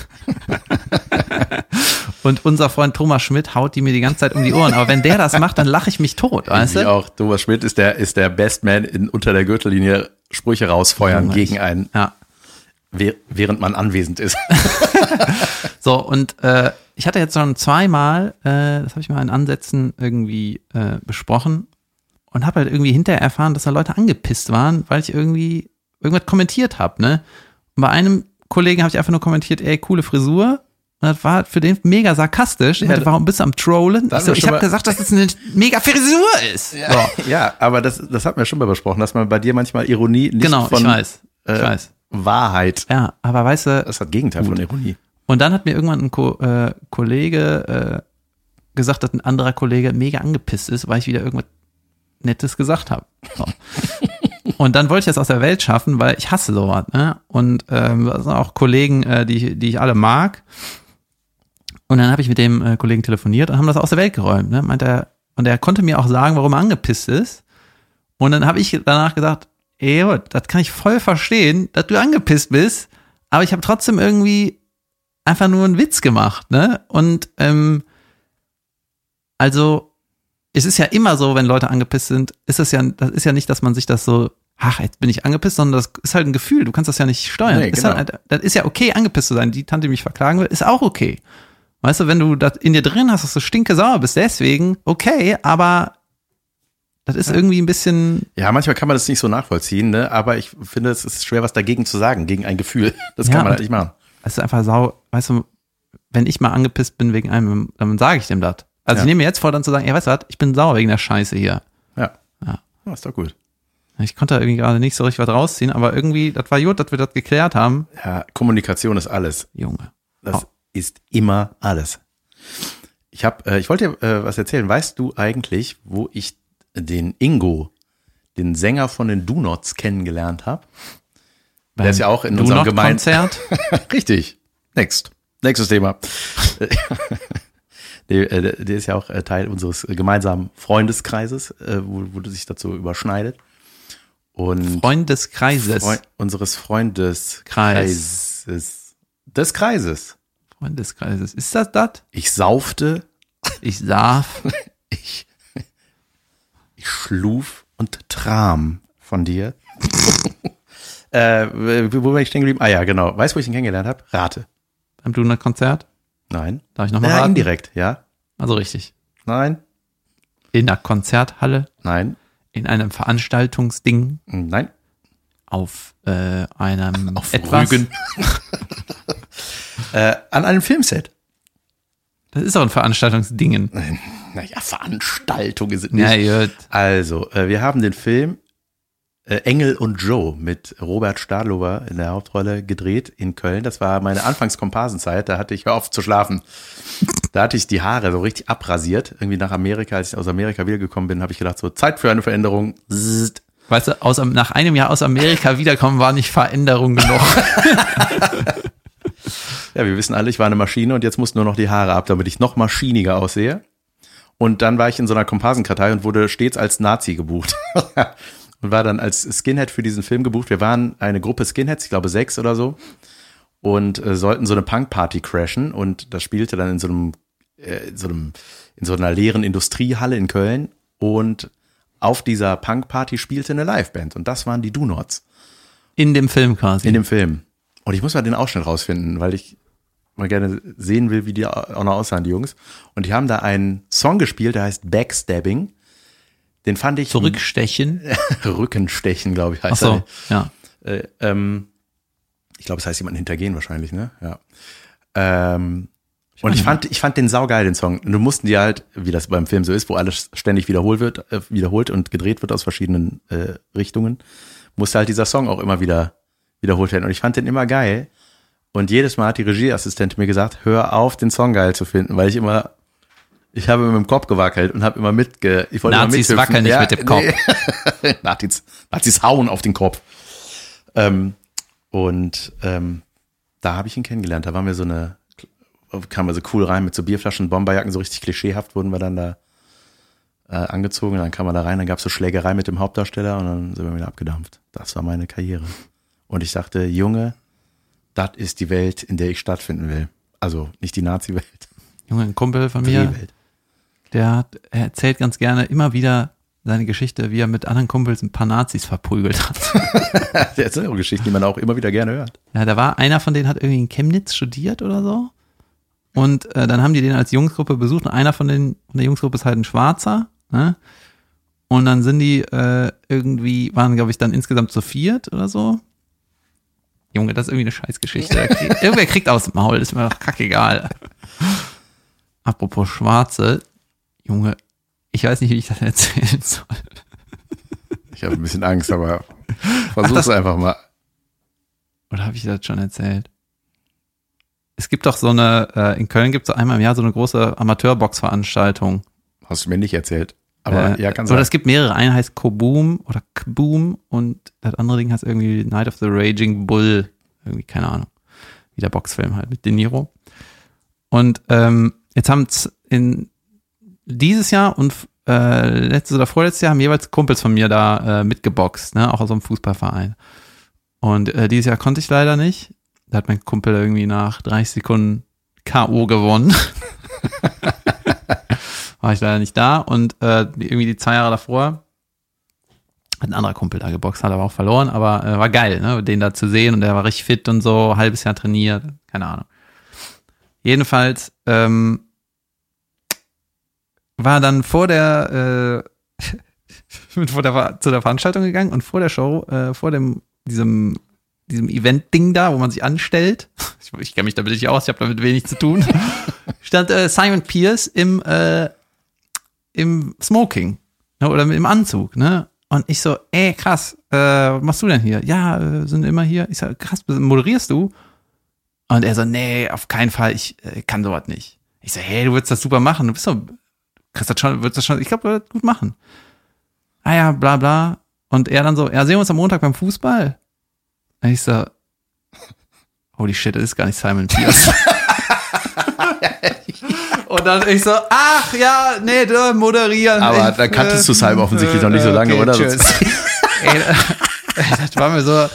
Und unser Freund Thomas Schmidt haut die mir die ganze Zeit um die Ohren. Aber wenn der das macht, dann lache ich mich tot, weißt du? auch. Thomas Schmidt ist der, ist der Best Man in, unter der Gürtellinie Sprüche rausfeuern Junge, gegen einen, Ja. wäh- während man anwesend ist. (laughs) So, und äh, ich hatte jetzt schon zweimal, äh, das habe ich mal in Ansätzen irgendwie äh, besprochen und habe halt irgendwie hinterher erfahren, dass da Leute angepisst waren, weil ich irgendwie irgendwas kommentiert habe, ne? Und bei einem Kollegen habe ich einfach nur kommentiert, ey, coole Frisur. Und das war für den mega sarkastisch. Ja, Ja, warum bist du am Trollen? Ich, so, ich habe gesagt, dass das eine mega Frisur ist. So, ja, aber das, das hatten wir schon mal besprochen, dass man bei dir manchmal Ironie nicht genau, von ich weiß. Ich äh, weiß. Wahrheit. Ja, aber weißt du, Das ist das Gegenteil von Ironie. Und dann hat mir irgendwann ein Ko äh, Kollege äh, gesagt, dass ein anderer Kollege mega angepisst ist, weil ich wieder irgendwas Nettes gesagt habe. So. (laughs) Und dann wollte ich das aus der Welt schaffen, weil ich hasse sowas. Ne? Und ähm, das sind auch Kollegen, äh, die, die ich alle mag. Und dann habe ich mit dem äh, Kollegen telefoniert und haben das aus der Welt geräumt. Ne? Meint er, und er konnte mir auch sagen, warum er angepisst ist. Und dann habe ich danach gesagt, ey, das kann ich voll verstehen, dass du angepisst bist, aber ich habe trotzdem irgendwie einfach nur einen Witz gemacht, ne? Und ähm, also es ist ja immer so, wenn Leute angepisst sind, ist es ja, das ist ja nicht, dass man sich das so, ach, jetzt bin ich angepisst, sondern das ist halt ein Gefühl. Du kannst das ja nicht steuern. Nee, ist genau. halt, das ist ja okay, angepisst zu sein. Die Tante, die mich verklagen will, ist auch okay. Weißt du, wenn du das in dir drin hast, dass du stinke sauer bist, deswegen, okay, aber das ist irgendwie ein bisschen, Ja, manchmal kann man das nicht so nachvollziehen, ne? aber ich finde, es ist schwer, was dagegen zu sagen, gegen ein Gefühl. (laughs) Das Ja, kann man halt nicht machen. es ist einfach sau, weißt du, wenn ich mal angepisst bin wegen einem, dann sage ich dem das. Also Ja. ich nehme mir jetzt vor, dann zu sagen, ey, weißt du was, ich bin sauer wegen der Scheiße hier. Ja. Ja. ja. Ist doch gut. Ich konnte da irgendwie gerade nicht so richtig was rausziehen, aber irgendwie, das war gut, dass wir das geklärt haben. Ja, Kommunikation ist alles. Junge. Das Oh. ist immer alles. Ich hab, äh, ich wollte dir äh, was erzählen. Weißt du eigentlich, wo ich den Ingo, den Sänger von den Do-Nots kennengelernt habe? Der ist ja auch in unserem noch Gemein Konzert. (laughs) Richtig. Next. Nächstes Thema. (laughs) der, äh, der ist ja auch äh, Teil unseres gemeinsamen Freundeskreises, äh, wo, wo sich dazu überschneidet. Und Freundeskreises. Freu unseres Freundeskreises. Des Kreises. Freundeskreises. Ist das das? Ich saufte, Ich sah. (laughs) ich, ich schluf und tram von dir. (laughs) äh, wo war ich stehen geblieben? Ah ja, genau. Weißt du, wo ich ihn kennengelernt habe? Rate. beim du Konzert? Nein. Darf ich nochmal Ja, raten? indirekt, ja. Also richtig. Nein. In einer Konzerthalle, Nein. in einem Veranstaltungsding, Nein. auf äh, einem Auf etwas. Rügen. (laughs) äh, an einem Filmset. Das ist auch ein Veranstaltungsdingen. Naja, Veranstaltung ist es nicht. Ja. Also, äh, wir haben den Film Engel und Joe mit Robert Stadlober in der Hauptrolle gedreht in Köln. Das war meine Anfangs-Komparsenzeit. Da hatte ich, hör auf zu schlafen. Da hatte ich die Haare so richtig abrasiert. Irgendwie nach Amerika, als ich aus Amerika wiedergekommen bin, habe ich gedacht, so Zeit für eine Veränderung. Zzt. Weißt du, aus, nach einem Jahr aus Amerika wiederkommen war nicht Veränderung genug. (laughs) ja, wir wissen alle, ich war eine Maschine und jetzt mussten nur noch die Haare ab, damit ich noch maschiniger aussehe. Und dann war ich in so einer Komparsenkartei und wurde stets als Nazi gebucht. (laughs) und war dann als Skinhead für diesen Film gebucht. Wir waren eine Gruppe Skinheads, ich glaube sechs oder so, und äh, sollten so eine Punkparty crashen. Und das spielte dann in so einem, äh, in so einem, in so einer leeren Industriehalle in Köln. Und auf dieser Punkparty spielte eine Liveband. Und das waren die Do-Nots. In dem Film quasi. In dem Film. Und ich muss mal den Ausschnitt rausfinden, weil ich mal gerne sehen will, wie die auch noch aussahen, die Jungs. Und die haben da einen Song gespielt, der heißt Backstabbing. Den fand ich. Zurückstechen. (laughs) Rückenstechen, glaube ich, heißt Ach so, ja. Äh, ähm, ich glaube, es heißt jemanden hintergehen wahrscheinlich, ne? Ja. Ähm, und ich fand, ich fand den saugeil, den Song. Und du mussten die halt, wie das beim Film so ist, wo alles ständig wiederholt wird, äh, wiederholt und gedreht wird aus verschiedenen äh, Richtungen, musste halt dieser Song auch immer wieder wiederholt werden. Und ich fand den immer geil. Und jedes Mal hat die Regieassistentin mir gesagt, hör auf, den Song geil zu finden, weil ich immer, ich habe mit dem Kopf gewackelt und habe immer mitge, ich wollte Nazis immer wackeln nicht ja, mit dem Kopf. Nee. (laughs) Nazis, Nazis hauen auf den Kopf. Ähm, und ähm, da habe ich ihn kennengelernt. Da waren wir so eine, kamen wir so cool rein mit so Bierflaschen, Bomberjacken, so richtig klischeehaft wurden wir dann da äh, angezogen. Dann kam man da rein, dann gab es so Schlägerei mit dem Hauptdarsteller und dann sind wir wieder abgedampft. Das war meine Karriere. Und ich sagte, Junge, das ist die Welt, in der ich stattfinden will. Also nicht die Nazi-Welt. Junge, ein Kumpel von mir, Drehwelt. Der, hat, er erzählt ganz gerne immer wieder seine Geschichte, wie er mit anderen Kumpels ein paar Nazis verprügelt hat. (laughs) Der erzählt auch Geschichten, die man auch immer wieder gerne hört. Ja, da war einer von denen hat irgendwie in Chemnitz studiert oder so. Und äh, dann haben die den als Jungsgruppe besucht. Und einer von den von der Jungsgruppe ist halt ein Schwarzer. Ne? Und dann sind die äh, irgendwie, waren, glaube ich, dann insgesamt zu viert oder so. Junge, das ist irgendwie eine Scheißgeschichte. Irgendwer kriegt aus dem Maul, ist mir doch kackegal. (laughs) Apropos Schwarze, Junge, ich weiß nicht, wie ich das (laughs) erzählen soll. Ich habe ein bisschen Angst, aber (laughs) versuch's das- einfach mal. Oder habe ich das schon erzählt? Es gibt doch so eine, äh, in Köln gibt es einmal im Jahr so eine große Amateurbox-Veranstaltung. Hast du mir nicht erzählt. Aber äh, ja, kann Oder sein. es gibt mehrere. Eine heißt Koboom oder Kboom und das andere Ding heißt irgendwie Night of the Raging Bull. Irgendwie, keine Ahnung. Wie der Boxfilm halt mit De Niro. Und ähm, jetzt haben in dieses Jahr und äh, letztes oder vorletztes Jahr haben jeweils Kumpels von mir da äh, mitgeboxt, ne, auch aus einem Fußballverein. Und äh, dieses Jahr konnte ich leider nicht. Da hat mein Kumpel irgendwie nach 30 Sekunden K.O. gewonnen. (laughs) War ich leider nicht da. Und äh, irgendwie die zwei Jahre davor hat ein anderer Kumpel da geboxt, hat aber auch verloren, aber äh, war geil, ne, den da zu sehen und der war richtig fit und so, halbes Jahr trainiert, keine Ahnung. Jedenfalls ähm, war dann vor der äh, (laughs) vor der zu der Veranstaltung gegangen und vor der Show, äh, vor dem diesem diesem Event-Ding da, wo man sich anstellt, (laughs) ich, ich kenne mich damit nicht aus, ich habe damit wenig zu tun, (laughs) stand äh, Simon Pierce im äh, im Smoking ne, oder im Anzug, ne? Und ich so, ey, krass, äh, was machst du denn hier? Ja, äh, sind immer hier. Ich so, krass, moderierst du? Und er so, nee, auf keinen Fall, ich äh, kann sowas nicht. Ich so, hey, du würdest das super machen, du bist so, kriegst das schon, würdest das schon, ich glaube, du würdest gut machen. Ah ja, bla bla. Und er dann so, ja, sehen wir uns am Montag beim Fußball. Und ich so, holy shit, das ist gar nicht Simon Pierce. (laughs) Und dann ich so, ach ja, nee, du moderieren. Aber da kanntest du Simon offensichtlich noch nicht so lange, okay, oder? Tschüss. (laughs) Ey, das war mir so,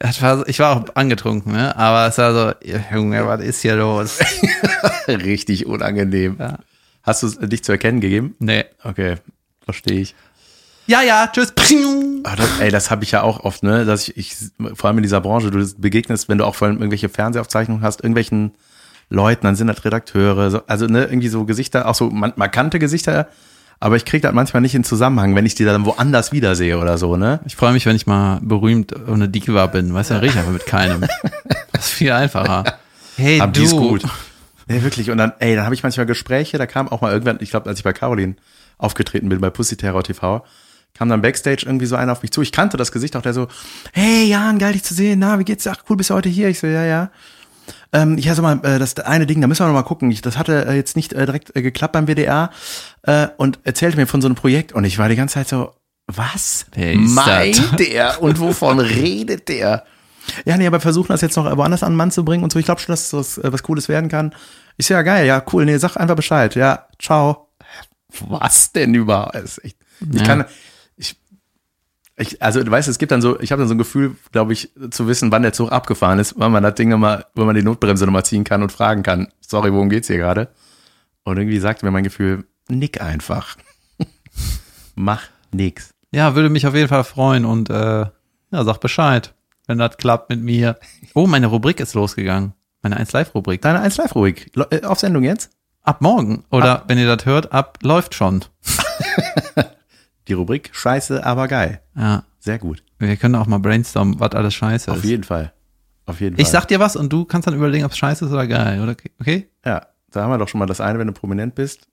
das war, ich war auch angetrunken, ne? Aber es war so, Junge, was ist hier los? (laughs) Richtig unangenehm. Ja. Hast du es dich zu erkennen gegeben? Nee. Okay, verstehe ich. Ja, ja, tschüss. Ah, das, ey, das habe ich ja auch oft, ne, dass ich, ich, vor allem in dieser Branche, du begegnest, wenn du auch vor allem irgendwelche Fernsehaufzeichnungen hast, irgendwelchen Leuten, dann sind das Redakteure, so, also ne, irgendwie so Gesichter, auch so markante Gesichter, aber ich kriege das manchmal nicht in Zusammenhang, wenn ich die dann woanders wiedersehe oder so, ne? Ich freue mich, wenn ich mal berühmt eine Diva bin. Weißt du, dann rede ich einfach mit keinem. (laughs) Das ist viel einfacher. Hey, Aber du. die ist gut. Ja, wirklich. Und dann, ey, dann habe ich manchmal Gespräche, da kam auch mal irgendwann, ich glaube, als ich bei Caroline aufgetreten bin, bei Pussy Terror TV, kam dann Backstage irgendwie so einer auf mich zu. Ich kannte das Gesicht auch, der so, hey Jan, geil dich zu sehen, na, wie geht's? Ach, cool, bist du heute hier? Ich so, ja, ja. Ähm, ja, sag mal, äh, das eine Ding, da müssen wir noch mal gucken. Ich, das hatte äh, jetzt nicht äh, direkt äh, geklappt beim WDR äh, und erzählte mir von so einem Projekt und ich war die ganze Zeit so, was ist meint (laughs) der und wovon redet der? Ja, nee, aber versuchen das jetzt noch woanders an den Mann zu bringen und so. Ich glaube schon, dass das äh, was Cooles werden kann. Ich so, ja, geil, ja, cool. Nee, sag einfach Bescheid. Ja, ciao. Was denn überhaupt? Ich Ja. kann, ich, ich, also du weißt, es gibt dann so, ich habe dann so ein Gefühl, glaube ich, zu wissen, wann der Zug abgefahren ist, wann man das Ding nochmal, wenn man die Notbremse nochmal ziehen kann und fragen kann, sorry, worum geht's hier gerade? Und irgendwie sagt mir mein Gefühl, nick einfach. (laughs) Mach nix. Ja, würde mich auf jeden Fall freuen und äh, ja, sag Bescheid, wenn das klappt mit mir. Oh, meine Rubrik ist losgegangen. Meine 1 Live Rubrik. Deine 1 Live Rubrik. Lo- äh, Auf Sendung jetzt? Ab morgen oder wenn ihr das hört, ab läuft schon. (laughs) Die Rubrik Scheiße, aber geil. Ja, Sehr gut. wir können auch mal brainstormen, was alles scheiße Auf ist. jeden Fall. Auf jeden Fall. Ich sag dir was und du kannst dann überlegen, ob es scheiße ist oder geil, oder? Okay? Ja, da haben wir doch schon mal das eine, wenn du prominent bist.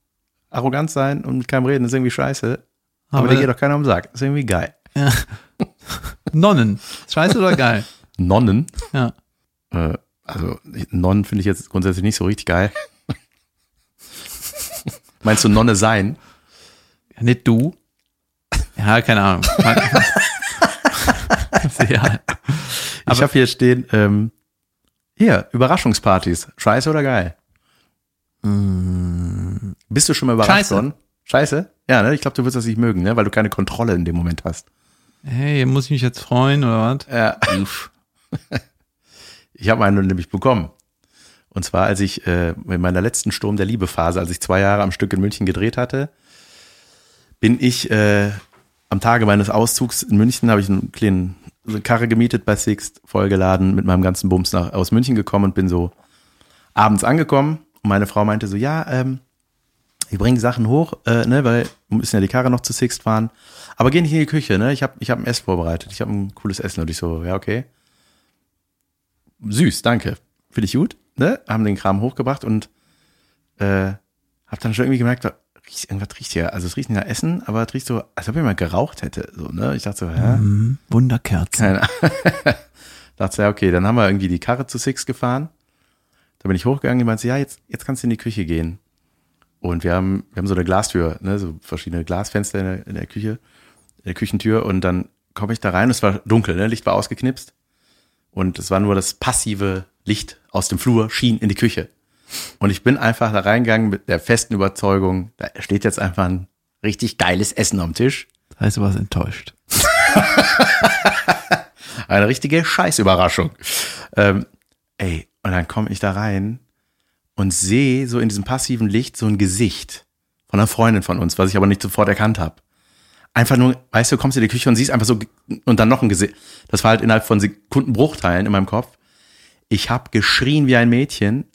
Arrogant sein und mit keinem reden ist irgendwie scheiße. Aber, Aber- dir geht doch keiner um den Sack. Ist irgendwie geil. (laughs) Nonnen. Scheiße oder geil? (laughs) Nonnen. Ja. Äh, also Nonnen finde ich jetzt grundsätzlich nicht so richtig geil. (laughs) Meinst du Nonne sein? ja nicht du. Ja, keine Ahnung. (laughs) ja. ich habe hier stehen, ähm, hier, Überraschungspartys. Scheiße oder geil? Bist du schon mal überrascht Scheiße. worden? Scheiße? Ja, ne? Ich glaube, du wirst das nicht mögen, ne? Weil du keine Kontrolle in dem Moment hast. Hey, muss ich mich jetzt freuen oder was? Ja. (laughs) Ich habe einen nämlich bekommen. Und zwar, als ich äh, in meiner letzten Sturm der Liebe-Phase, als ich zwei Jahre am Stück in München gedreht hatte, bin ich äh, am Tage meines Auszugs in München, habe ich einen kleinen eine Karre gemietet bei Sixt, vollgeladen mit meinem ganzen Bums nach, aus München gekommen und bin so abends angekommen. Und meine Frau meinte so, ja, ähm, bringen die Sachen hoch, äh, ne, weil wir müssen ja die Karre noch zu Sixt fahren. Aber geh nicht in die Küche, ne? Ich habe ich hab ein Essen vorbereitet. Ich habe ein cooles Essen. Und ich so, ja, okay. Süß, danke. Finde ich gut, ne? Haben den Kram hochgebracht und äh, hab dann schon irgendwie gemerkt, riecht, irgendwas riecht hier. Also es riecht nicht nach Essen, aber es riecht so, als ob jemand geraucht hätte. So, ne? Ich dachte so, hä? Mhm. Wunderkerzen. Keine (laughs) dachte so, ja, okay, dann haben wir irgendwie die Karre zu Six gefahren. Da bin ich hochgegangen, die meinte, ja, jetzt, jetzt kannst du in die Küche gehen. Und wir haben, wir haben so eine Glastür, ne, so verschiedene Glasfenster in der, in der Küche, in der Küchentür. Und dann komme ich da rein, es war dunkel, ne, Licht war ausgeknipst. Und es war nur das passive Licht aus dem Flur, schien in die Küche. Und ich bin einfach da reingegangen mit der festen Überzeugung, da steht jetzt einfach ein richtig geiles Essen am Tisch. Das heißt, du warst enttäuscht. (laughs) Eine richtige Scheißüberraschung. Ähm, ey, und dann komme ich da rein und sehe so in diesem passiven Licht so ein Gesicht von einer Freundin von uns, was ich aber nicht sofort erkannt habe. Einfach nur, weißt du, kommst in die Küche und siehst einfach so und dann noch ein Gesicht. Das war halt innerhalb von Sekundenbruchteilen in meinem Kopf. Ich habe geschrien wie ein Mädchen.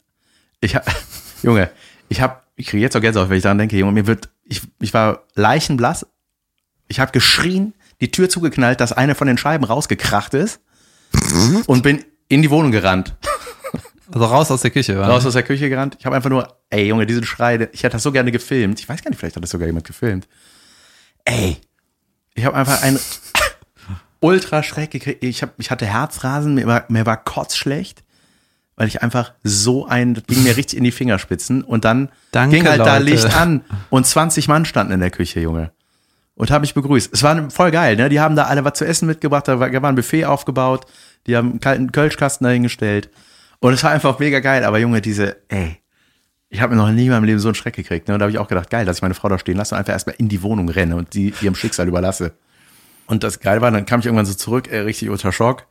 Ich hab, (laughs) Junge, ich habe, ich kriege jetzt auch Gänsehaut, wenn ich daran denke, Junge, mir wird, ich, ich war leichenblass. Ich habe geschrien, die Tür zugeknallt, dass eine von den Scheiben rausgekracht ist (laughs) und bin in die Wohnung gerannt. Also raus aus der Küche, war Raus aus der Küche gerannt. Ich habe einfach nur, ey Junge, diesen Schrei, ich hätte das so gerne gefilmt. Ich weiß gar nicht, vielleicht hat das sogar jemand gefilmt. Ey, ich habe einfach einen ultra Schreck gekriegt. Ich, hab, ich hatte Herzrasen, mir war, mir war kotzschlecht, weil ich einfach so ein, das ging mir richtig in die Fingerspitzen und dann Danke, ging halt da Leute. Licht an und 20 Mann standen in der Küche, Junge. Und habe mich begrüßt. Es war voll geil, ne? Die haben da alle was zu essen mitgebracht, da war, da war ein Buffet aufgebaut, die haben einen kalten Kölschkasten dahingestellt. Und es war einfach mega geil, aber Junge, diese, ey, ich habe mir noch nie in meinem Leben so einen Schreck gekriegt. Ne? Und da habe ich auch gedacht, geil, dass ich meine Frau da stehen lasse und einfach erstmal in die Wohnung renne und die ihrem Schicksal überlasse. Und das geil war, dann kam ich irgendwann so zurück, ey, richtig unter Schock.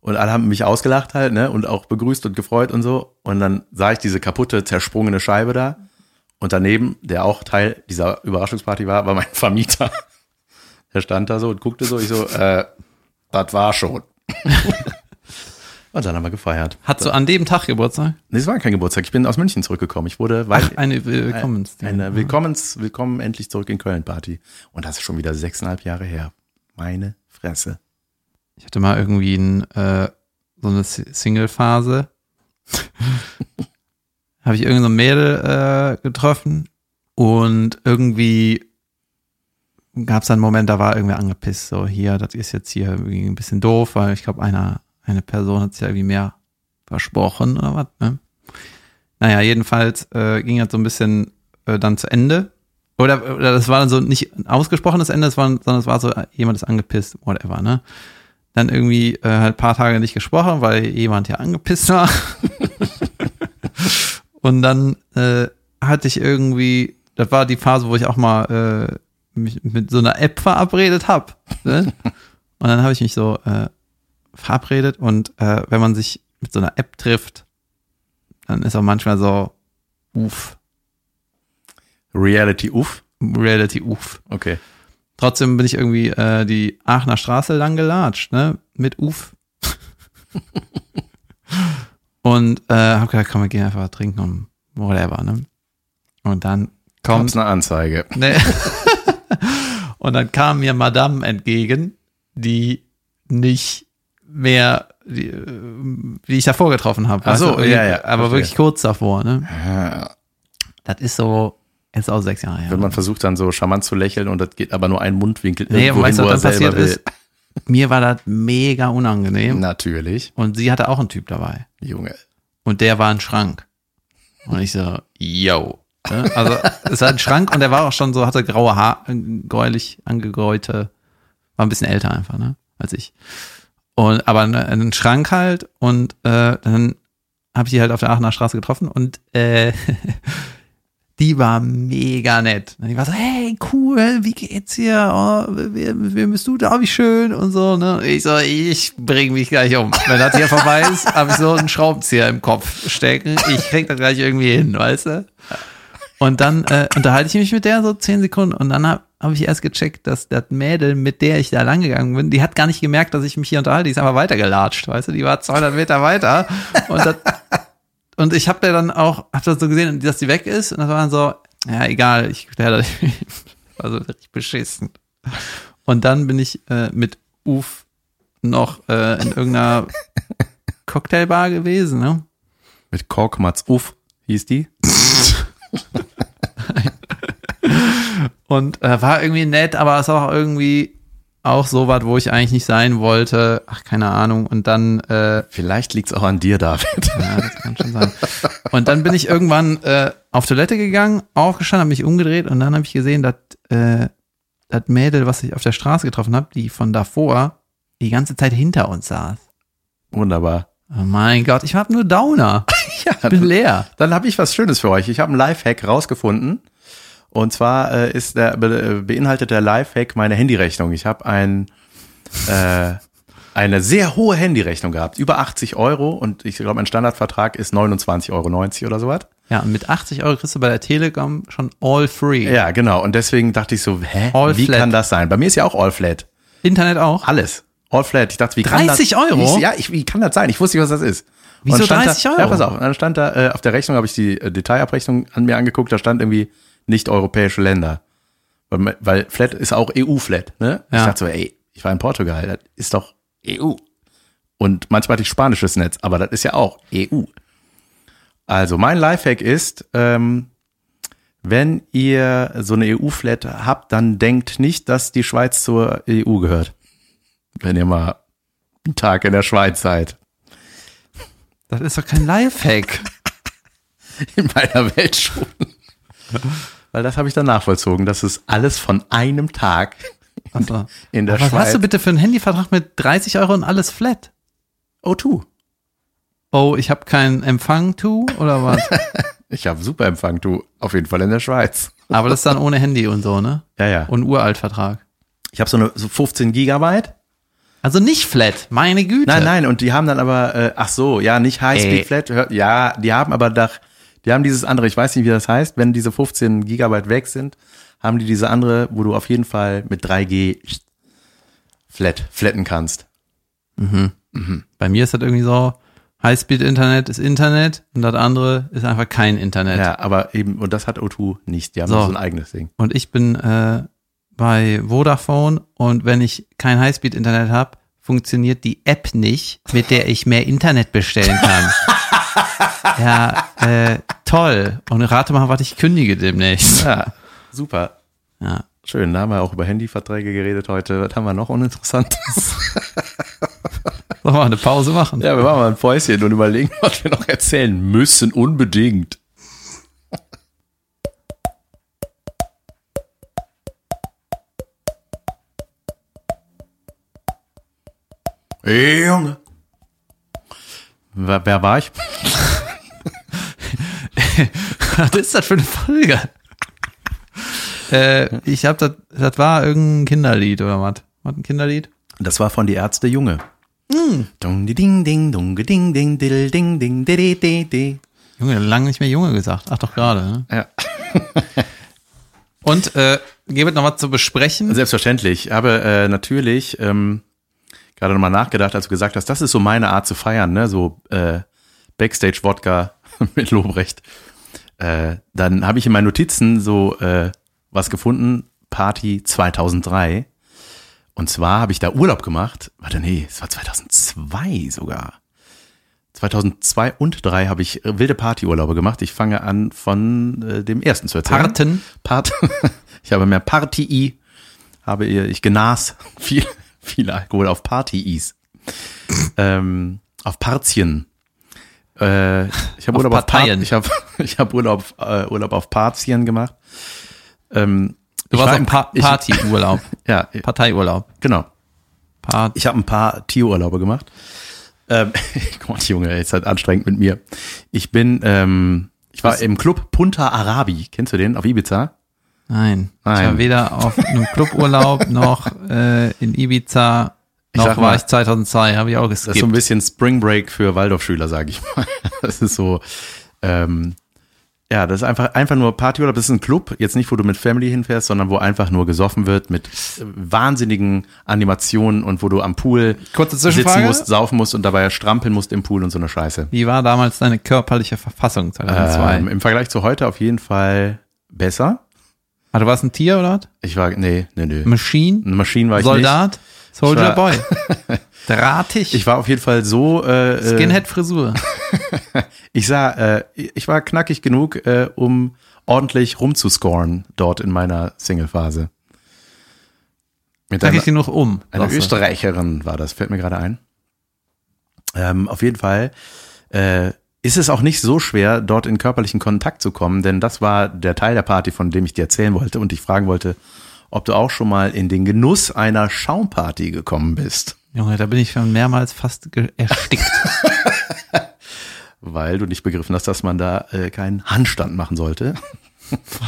Und alle haben mich ausgelacht halt, ne? Und auch begrüßt und gefreut und so. Und dann sah ich diese kaputte, zersprungene Scheibe da. Und daneben, der auch Teil dieser Überraschungsparty war, war mein (laughs) Vermieter. Der stand da so und guckte so, ich so, äh, das war schon. (laughs) und dann haben wir gefeiert. Hast du an dem Tag Geburtstag? Nee, es war kein Geburtstag. Ich bin aus München zurückgekommen. Ich wurde, weil Ach, eine Willkommens. eine Willkommens, Willkommen endlich zurück in Köln Party. Und das ist schon wieder sechseinhalb Jahre her. Meine Fresse. Ich hatte mal irgendwie ein, äh, so eine Si- Single-Phase. (laughs) Habe ich irgendein so Mädel äh, getroffen und irgendwie gab es einen Moment, da war irgendwer angepisst, so hier, das ist jetzt hier irgendwie ein bisschen doof, weil ich glaube, einer, eine Person hat sich ja irgendwie mehr versprochen oder was, ne? Naja, jedenfalls äh, ging das so ein bisschen äh, dann zu Ende Oder, oder das war dann so nicht ein ausgesprochenes Ende, das war, sondern es war so, jemand ist angepisst, whatever, ne? Dann irgendwie äh, halt paar Tage nicht gesprochen, weil jemand ja angepisst war. (laughs) Und dann äh, hatte ich irgendwie, das war die Phase, wo ich auch mal äh, mich mit so einer App verabredet habe. Ne? Und dann habe ich mich so äh, verabredet und äh, wenn man sich mit so einer App trifft, dann ist auch manchmal so, uff, Reality uff. Reality uff. Okay. Trotzdem bin ich irgendwie äh, die Aachener Straße lang gelatscht, ne? Mit Uff. (laughs) und äh, hab gedacht, komm, wir gehen einfach trinken und whatever, ne? Und dann kommt. Gab's eine Anzeige. (laughs) Ne. (laughs) und dann kam mir Madame entgegen, die nicht mehr, die, äh, die ich davor getroffen habe. Ach so, du? ja, ja, Aber verstehe. wirklich kurz davor, ne? Ja, Das ist so, jetzt auch sechs Jahre her. Wenn man versucht dann so charmant zu lächeln und das geht aber nur ein Mundwinkel nee, irgendwo weißt hin, du, wo was er selber passiert will. ist? Mir war das mega unangenehm. Natürlich. Und sie hatte auch einen Typ dabei. Junge. Und der war ein Schrank. Und ich so, yo. Ne? Also es war ein Schrank und der war auch schon so, hatte graue Haar, äh, gräulich angegräute, war ein bisschen älter einfach, ne, als ich. Und aber ne, ein Schrank halt und äh, dann habe ich die halt auf der Aachener Straße getroffen und äh, (laughs) die war mega nett. Und die war so, hey, cool, wie geht's dir? Oh, wer, wer bist du da? Wie schön und so, ne? Ich so, ich bring mich gleich um. Wenn das hier vorbei ist, habe ich so einen Schraubenzieher im Kopf stecken. Ich krieg das gleich irgendwie hin, weißt du? Und dann äh, unterhalte ich mich mit der so zehn Sekunden und dann habe hab ich erst gecheckt, dass das Mädel, mit der ich da lang gegangen bin, die hat gar nicht gemerkt, dass ich mich hier unterhalte, die ist einfach weitergelatscht, weißt du, die war 200 Meter weiter und das, und ich habe ja dann auch, hab das so gesehen, dass die weg ist und das war dann so, ja egal, ich (laughs) war so richtig beschissen. Und dann bin ich äh, mit Uf noch äh, in irgendeiner Cocktailbar gewesen, ne? Mit Kork Mats Uff hieß die. (laughs) (laughs) Und äh, war irgendwie nett, aber es war auch irgendwie auch so was, wo ich eigentlich nicht sein wollte. Ach, keine Ahnung. Und dann, äh, Vielleicht liegt's auch an dir, David. ja, das kann schon sein. Und dann bin ich irgendwann äh, auf Toilette gegangen, aufgestanden, habe mich umgedreht und dann habe ich gesehen, dass äh, das Mädel, was ich auf der Straße getroffen habe, die von davor die ganze Zeit hinter uns saß. Wunderbar. Oh mein Gott, ich habe nur Downer. Ja, bin leer. Dann habe ich was Schönes für euch. Ich habe einen Lifehack rausgefunden. Und zwar äh, ist der, be, beinhaltet der Lifehack meine Handyrechnung. Ich habe ein, äh, eine sehr hohe Handyrechnung gehabt, über 80 Euro. Und ich glaube, mein Standardvertrag ist 29,90 Euro oder sowas. Ja, und mit 80 Euro kriegst du bei der Telekom schon all free. Ja, genau. Und deswegen dachte ich so, hä, All wie flat. kann das sein? Bei mir ist ja auch All Flat. Internet auch. Alles. All Flat. Ich dachte, wie kann 30 das, Euro? Ich, ja, ich, wie kann das sein? Ich wusste nicht, was das ist. Wieso dann stand 30 da, Euro? Ja, pass auf. Und dann stand da, äh, auf der Rechnung habe ich die äh, Detailabrechnung an mir angeguckt, da stand irgendwie nicht europäische Länder. Weil, weil Flat ist auch EU-Flat, ne? Ja. Ich dachte so, ey, ich war in Portugal, das ist doch EU. Und manchmal hatte ich spanisches Netz, aber das ist ja auch EU. Also mein Lifehack ist, ähm, wenn ihr so eine EU-Flat habt, dann denkt nicht, dass die Schweiz zur EU gehört. Wenn ihr mal einen Tag in der Schweiz seid. Das ist doch kein Lifehack. (laughs) In meiner Welt schon. Weil das habe ich dann nachvollzogen. Das ist alles von einem Tag Also, (laughs) in der was Schweiz. hast du bitte für einen Handyvertrag mit 30 Euro und alles flat? O2. Oh, ich habe keinen Empfang to oder was? (laughs) Ich habe super Empfang, du. Auf jeden Fall in der Schweiz. Aber das ist dann ohne Handy und so, ne? Ja, ja. Und Uraltvertrag. Ich habe so eine so 15 Gigabyte. Also nicht flat, meine Güte. Nein, nein, und die haben dann aber, äh, ach so, ja, nicht High Ey. Speed Flat. Ja, die haben aber doch, die haben dieses andere, ich weiß nicht, wie das heißt, wenn diese 15 Gigabyte weg sind, haben die diese andere, wo du auf jeden Fall mit 3G flat, flatten kannst. Bei mir ist das irgendwie so, Highspeed-Internet ist Internet und das andere ist einfach kein Internet. Ja, aber eben, und das hat O2 nicht. Die haben So. so ein eigenes Ding. Und ich bin äh, bei Vodafone und wenn ich kein Highspeed-Internet habe, funktioniert die App nicht, mit der ich mehr Internet bestellen kann. (laughs) ja, äh, toll. Und rate mal, was ich kündige demnächst. Ja, super. Ja. Schön, da haben wir auch über Handyverträge geredet heute. Was haben wir noch Uninteressantes? Sollen wir mal eine Pause machen? Ja, wir machen mal ein Päuschen und überlegen, was wir noch erzählen müssen, unbedingt. Hey, Junge. Wer, wer war ich? Was ist das für eine Folge? äh, ich hab das, das war irgendein Kinderlied oder was? Was ein Kinderlied? Das war von die Ärzte Junge. Dung, di, ding, ding, dung, di, ding, ding, diddle, ding, ding, di, di, di, di. Junge, lange nicht mehr Junge gesagt. Ach doch gerade. Ne? Ja. Und äh, gibt noch was zu besprechen? Selbstverständlich. Ich habe äh, natürlich ähm, gerade nochmal nachgedacht, als du gesagt hast, das ist so meine Art zu feiern, ne? So äh, Backstage-Wodka (laughs) mit Lobrecht. Äh, dann habe ich in meinen Notizen so äh, was gefunden, Party 2003. Und zwar habe ich da Urlaub gemacht. Warte, nee, es war 2002 sogar. 2002 und 3 habe ich äh, wilde Partyurlaube gemacht. Ich fange an von äh, dem ersten zu erzählen. Parten. Part. (laughs) Ich habe mehr Party, habe ich genas (laughs) viel, (laughs) viel Alkohol auf Party-Is. ähm, auf Partien. Äh, ich habe Auf Urlaub auf Part, Parteien. ich habe (laughs) ich habe Urlaub äh, Urlaub auf Partien gemacht. Ähm, Du warst war auf im- pa Partyurlaub. (laughs) Ja, Parteiurlaub. genau. Part Ich habe ein paar Tierurlaube gemacht. Ähm, Gott, Junge, ist halt anstrengend mit mir. Ich bin, ähm, ich war Was? im Club Punta Arabi. Kennst du den? Auf Ibiza? Nein. Ich Nein. war weder auf einem Cluburlaub (laughs) noch äh, in Ibiza, Ich noch sag war mal, ich 2002, habe ich auch Das ist so ein geskippt. bisschen Spring Break für Waldorfschüler, sage ich mal. (laughs) Das ist so, ähm, ja, das ist einfach, einfach nur Partyurlaub. Das ist ein Club, jetzt nicht, wo du mit Family hinfährst, sondern wo einfach nur gesoffen wird mit äh, wahnsinnigen Animationen und wo du am Pool sitzen musst, saufen musst und dabei strampeln musst im Pool und so eine Scheiße. Wie war damals deine körperliche Verfassung 2002? Ähm, Im Vergleich zu heute auf jeden Fall besser. Ah, du warst ein Tier oder was? Ich war, nee, nee, nee. Machine? Eine Maschine war ich Soldat? Soldier Ich war- Boy? (laughs) Drahtig? nicht. Ich war auf jeden Fall so, äh, Skinhead-Frisur? (laughs) ich sah, äh, ich war knackig genug, äh, um ordentlich rumzuscoren dort in meiner Single-Phase. Mit Sag einer, ich dir noch um. du. Österreicherin war das, fällt mir gerade ein. Ähm, auf jeden Fall äh, ist es auch nicht so schwer, dort in körperlichen Kontakt zu kommen, denn das war der Teil der Party, von dem ich dir erzählen wollte und dich fragen wollte, ob du auch schon mal in den Genuss einer Schaumparty gekommen bist. Junge, da bin ich schon mehrmals fast erstickt. (laughs) Weil du nicht begriffen hast, dass man da äh, keinen Handstand machen sollte.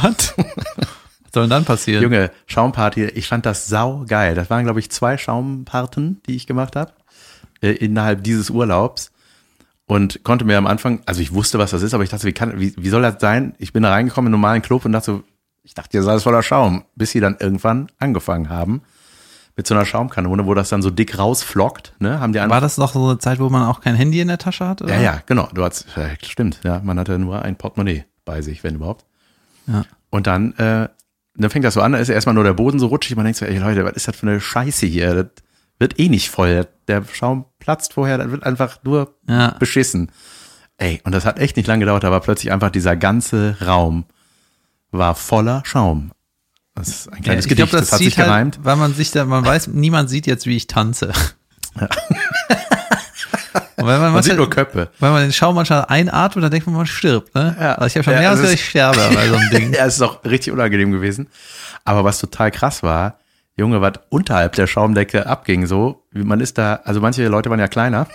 Was? Was soll denn dann passieren? Junge, Schaumparty, ich fand das sau geil. Das waren, glaube ich, zwei Schaumparten, die ich gemacht habe, äh, innerhalb dieses Urlaubs. Und konnte mir am Anfang, also ich wusste, was das ist, aber ich dachte, wie, kann, wie, wie soll das sein? Ich bin da reingekommen in einen normalen Club und dachte so, ich dachte, ihr seid alles voller Schaum, bis sie dann irgendwann angefangen haben mit so einer Schaumkanone, wo das dann so dick rausflockt, ne? Haben die War das noch so eine Zeit, wo man auch kein Handy in der Tasche hat? Oder? Ja, ja, genau. Du hast, stimmt, ja. Man hatte nur ein Portemonnaie bei sich, wenn überhaupt. Ja. Und dann, äh, dann fängt das so an, da ist erstmal nur der Boden so rutschig. Man denkt so, ey Leute, was ist das für eine Scheiße hier? Das wird eh nicht voll. Der Schaum platzt vorher, das wird einfach nur Ja. beschissen. Ey, und das hat echt nicht lange gedauert, da war plötzlich einfach dieser ganze Raum war voller Schaum. Das ist ein Ja, kleines ich Gedicht, glaube, das, das, hat sich halt, gereimt. weil man sich da, man weiß, niemand sieht jetzt, wie ich tanze. Und wenn man, Man sieht nur Köpfe. wenn man den Schaum manchmal einatmet, dann denkt man, man stirbt. Ne? Ja. Also ich habe schon Ja, mehr als dass ist- ich sterbe bei so einem (laughs) Ding. Ja, es ist auch richtig unangenehm gewesen. Aber was total krass war, Junge, was unterhalb der Schaumdecke abging, so, wie man ist da, also manche Leute waren ja kleiner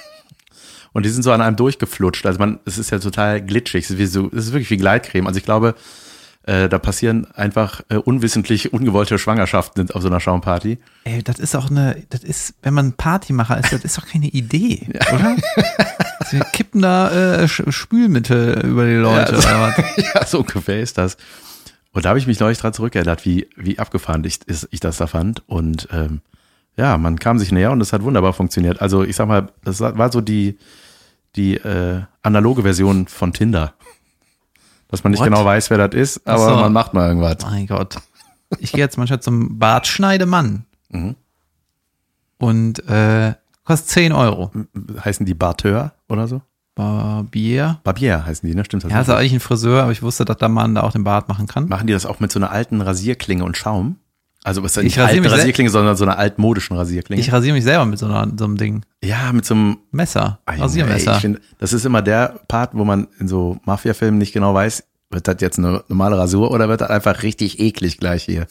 und die sind so an einem durchgeflutscht. Also man, es ist ja total glitschig. Es ist, wie so, es ist wirklich wie Gleitcreme. Also ich glaube, äh, da passieren einfach äh, unwissentlich ungewollte Schwangerschaften auf so einer Schaumparty. Ey, das ist auch eine, das ist, wenn man Partymacher ist, das ist doch keine Idee, (laughs) oder? Wir kippen da äh, Spülmittel über die Leute. Ja, oder was? (laughs) ja, so ungefähr ist das. Und da habe ich mich neulich dran zurückerinnert, wie, wie abgefahren ich, ist- ich das da fand. Und ähm, ja, man kam sich näher und es hat wunderbar funktioniert. Also ich sag mal, das war so die, die äh, analoge Version von Tinder. Dass man nicht What? genau weiß, wer das ist, aber so. man macht mal irgendwas. Mein Gott. Ich gehe jetzt manchmal zum Bartschneidemann. Mhm. Und äh, kostet 10 Euro. Heißen die Barteur oder so? Barbier. Barbier heißen die, ne? Stimmt das? Ja, ist eigentlich ein Friseur, aber ich wusste, dass der Mann da auch den Bart machen kann. Machen die das auch mit so einer alten Rasierklinge und Schaum? Also was ist Ich nicht rasiere alte Rasierklinge, sondern so einer altmodischen Rasierklinge. Ich rasiere mich selber mit so, einer, so einem Ding. ja, mit so einem Messer. Ei, Rasiermesser. ey, find, das ist immer der Part, wo man in so Mafia-Filmen nicht genau weiß, wird das jetzt eine normale Rasur oder wird das einfach richtig eklig gleich hier?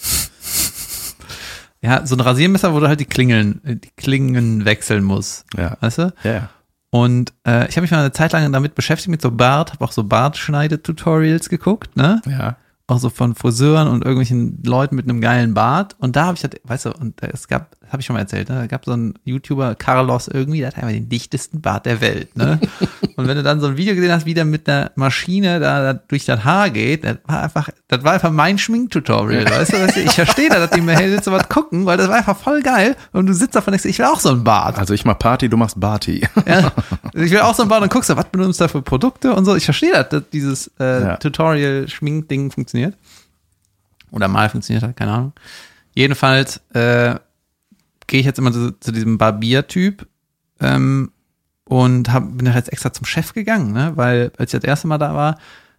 ja, so ein Rasiermesser, wo du halt die Klingeln, die Klingen wechseln musst. Ja. Weißt du? Ja, ja. Und äh, ich habe mich mal eine Zeit lang damit beschäftigt mit so Bart, habe auch so Bartschneide-Tutorials geguckt, ne? Ja. Auch so von Friseuren und irgendwelchen Leuten mit einem geilen Bart. Und da habe ich halt, weißt du, und es gab, habe ich schon mal erzählt, ne? da gab so einen YouTuber, Carlos irgendwie, der hat einfach den dichtesten Bart der Welt, ne? (laughs) und wenn du dann so ein Video gesehen hast, wie der mit einer Maschine da, da durch das Haar geht, das war einfach, das war einfach mein Schminktutorial, weißt du? Weißt du? Ich verstehe da, dass die mir jetzt so was gucken, weil das war einfach voll geil. Und du sitzt davon und denkst, ich will auch so einen Bart. Also ich mach Party, du machst Barty. (laughs) Ja, ich will auch so ein Bad und guckst du, was benutzt du da für Produkte und so. Ich verstehe das, dass dieses äh, Ja. Tutorial-Schminkding funktioniert. Oder mal funktioniert hat, keine Ahnung. Jedenfalls äh, gehe ich jetzt immer zu, zu diesem Barbier-Typ ähm, und hab, bin jetzt extra zum Chef gegangen, ne? weil als ich das erste Mal da war,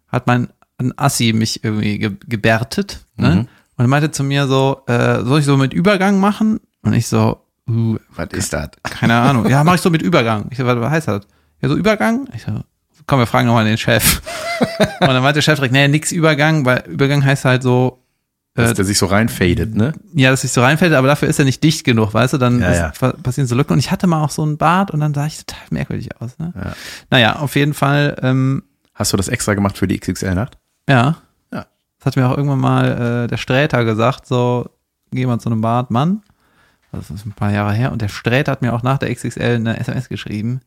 hat mein ein Assi mich irgendwie ge gebärtet ne? Mhm. und er meinte zu mir so, äh, soll ich so mit Übergang machen? Und ich so, uh, Was ist das? keine Ahnung. Ja, mach ich so mit Übergang. Ich so, was heißt das? Ja, so Übergang? Ich so, komm, wir fragen nochmal den Chef. (laughs) Und dann meinte der Chef direkt, nee, nix Übergang, weil Übergang heißt halt so, Dass äh, der sich so reinfadet, ne? ja, dass sich so reinfällt, aber dafür ist er nicht dicht genug, weißt du? Dann Ja, ist, ja. pa- passieren so Lücken. Und ich hatte mal auch so einen Bart und dann sah ich total merkwürdig aus. Ne? Ja. Naja, auf jeden Fall, ähm, Hast du das extra gemacht für die XXL-Nacht? ja. Ja. Das hat mir auch irgendwann mal äh, der Sträter gesagt, so, geh mal zu einem Bartmann. Das ist ein paar Jahre her. Und der Sträter hat mir auch nach der XXL eine SMS geschrieben.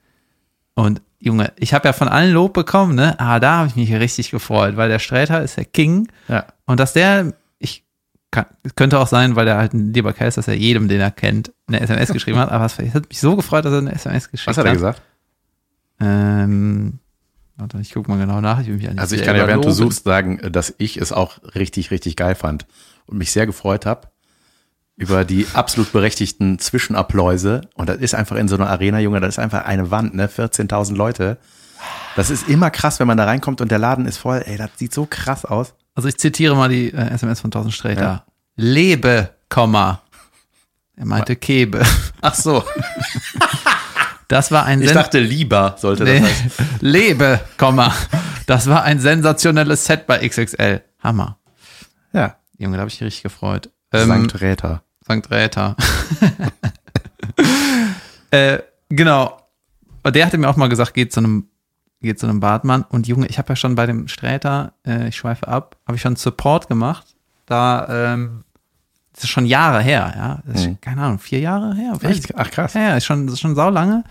Und Junge, ich habe ja von allen Lob bekommen, ne? Ah, da habe ich mich richtig gefreut, weil der Sträter ist der King. Ja. Und dass der, kann, es könnte auch sein, weil der halt ein lieber Kerl ist, dass er jedem, den er kennt, eine SMS geschrieben hat. Aber es hat mich so gefreut, dass er eine SMS geschickt Was hat er gesagt? Ähm, warte, ich guck mal genau nach. Ich Also ich kann ja, während du suchst, sagen, dass ich es auch richtig, richtig geil fand und mich sehr gefreut habe über die absolut berechtigten Zwischenapplause. Und das ist einfach in so einer Arena, Junge, das ist einfach eine Wand, ne? 14.000 Leute. Das ist immer krass, wenn man da reinkommt und der Laden ist voll. Ey, das sieht so krass aus. Also ich zitiere mal die äh, SMS von 1000 Sträter. Ja. Lebe, Komma. Er meinte Kebe. (laughs) Ach so. Das war ein Ich Sen- dachte, lieber sollte das Nee. heißen. (laughs) Lebe, Komma. Das war ein sensationelles Set bei XXL. Hammer. Ja. Junge, da habe ich mich richtig gefreut. Ähm, Sankt Räther. St. Räther. äh, genau. Und der hatte mir auch mal gesagt, geht zu einem, geht zu einem Bartmann. Und Junge, ich habe ja schon bei dem Sträter, äh, ich schweife ab, habe ich schon Support gemacht. Da, ähm, das ist schon Jahre her, ja. Das ist, Mhm. Keine Ahnung, vier Jahre her? Echt? Ach krass. ja, ja, ist schon, ist schon saulange.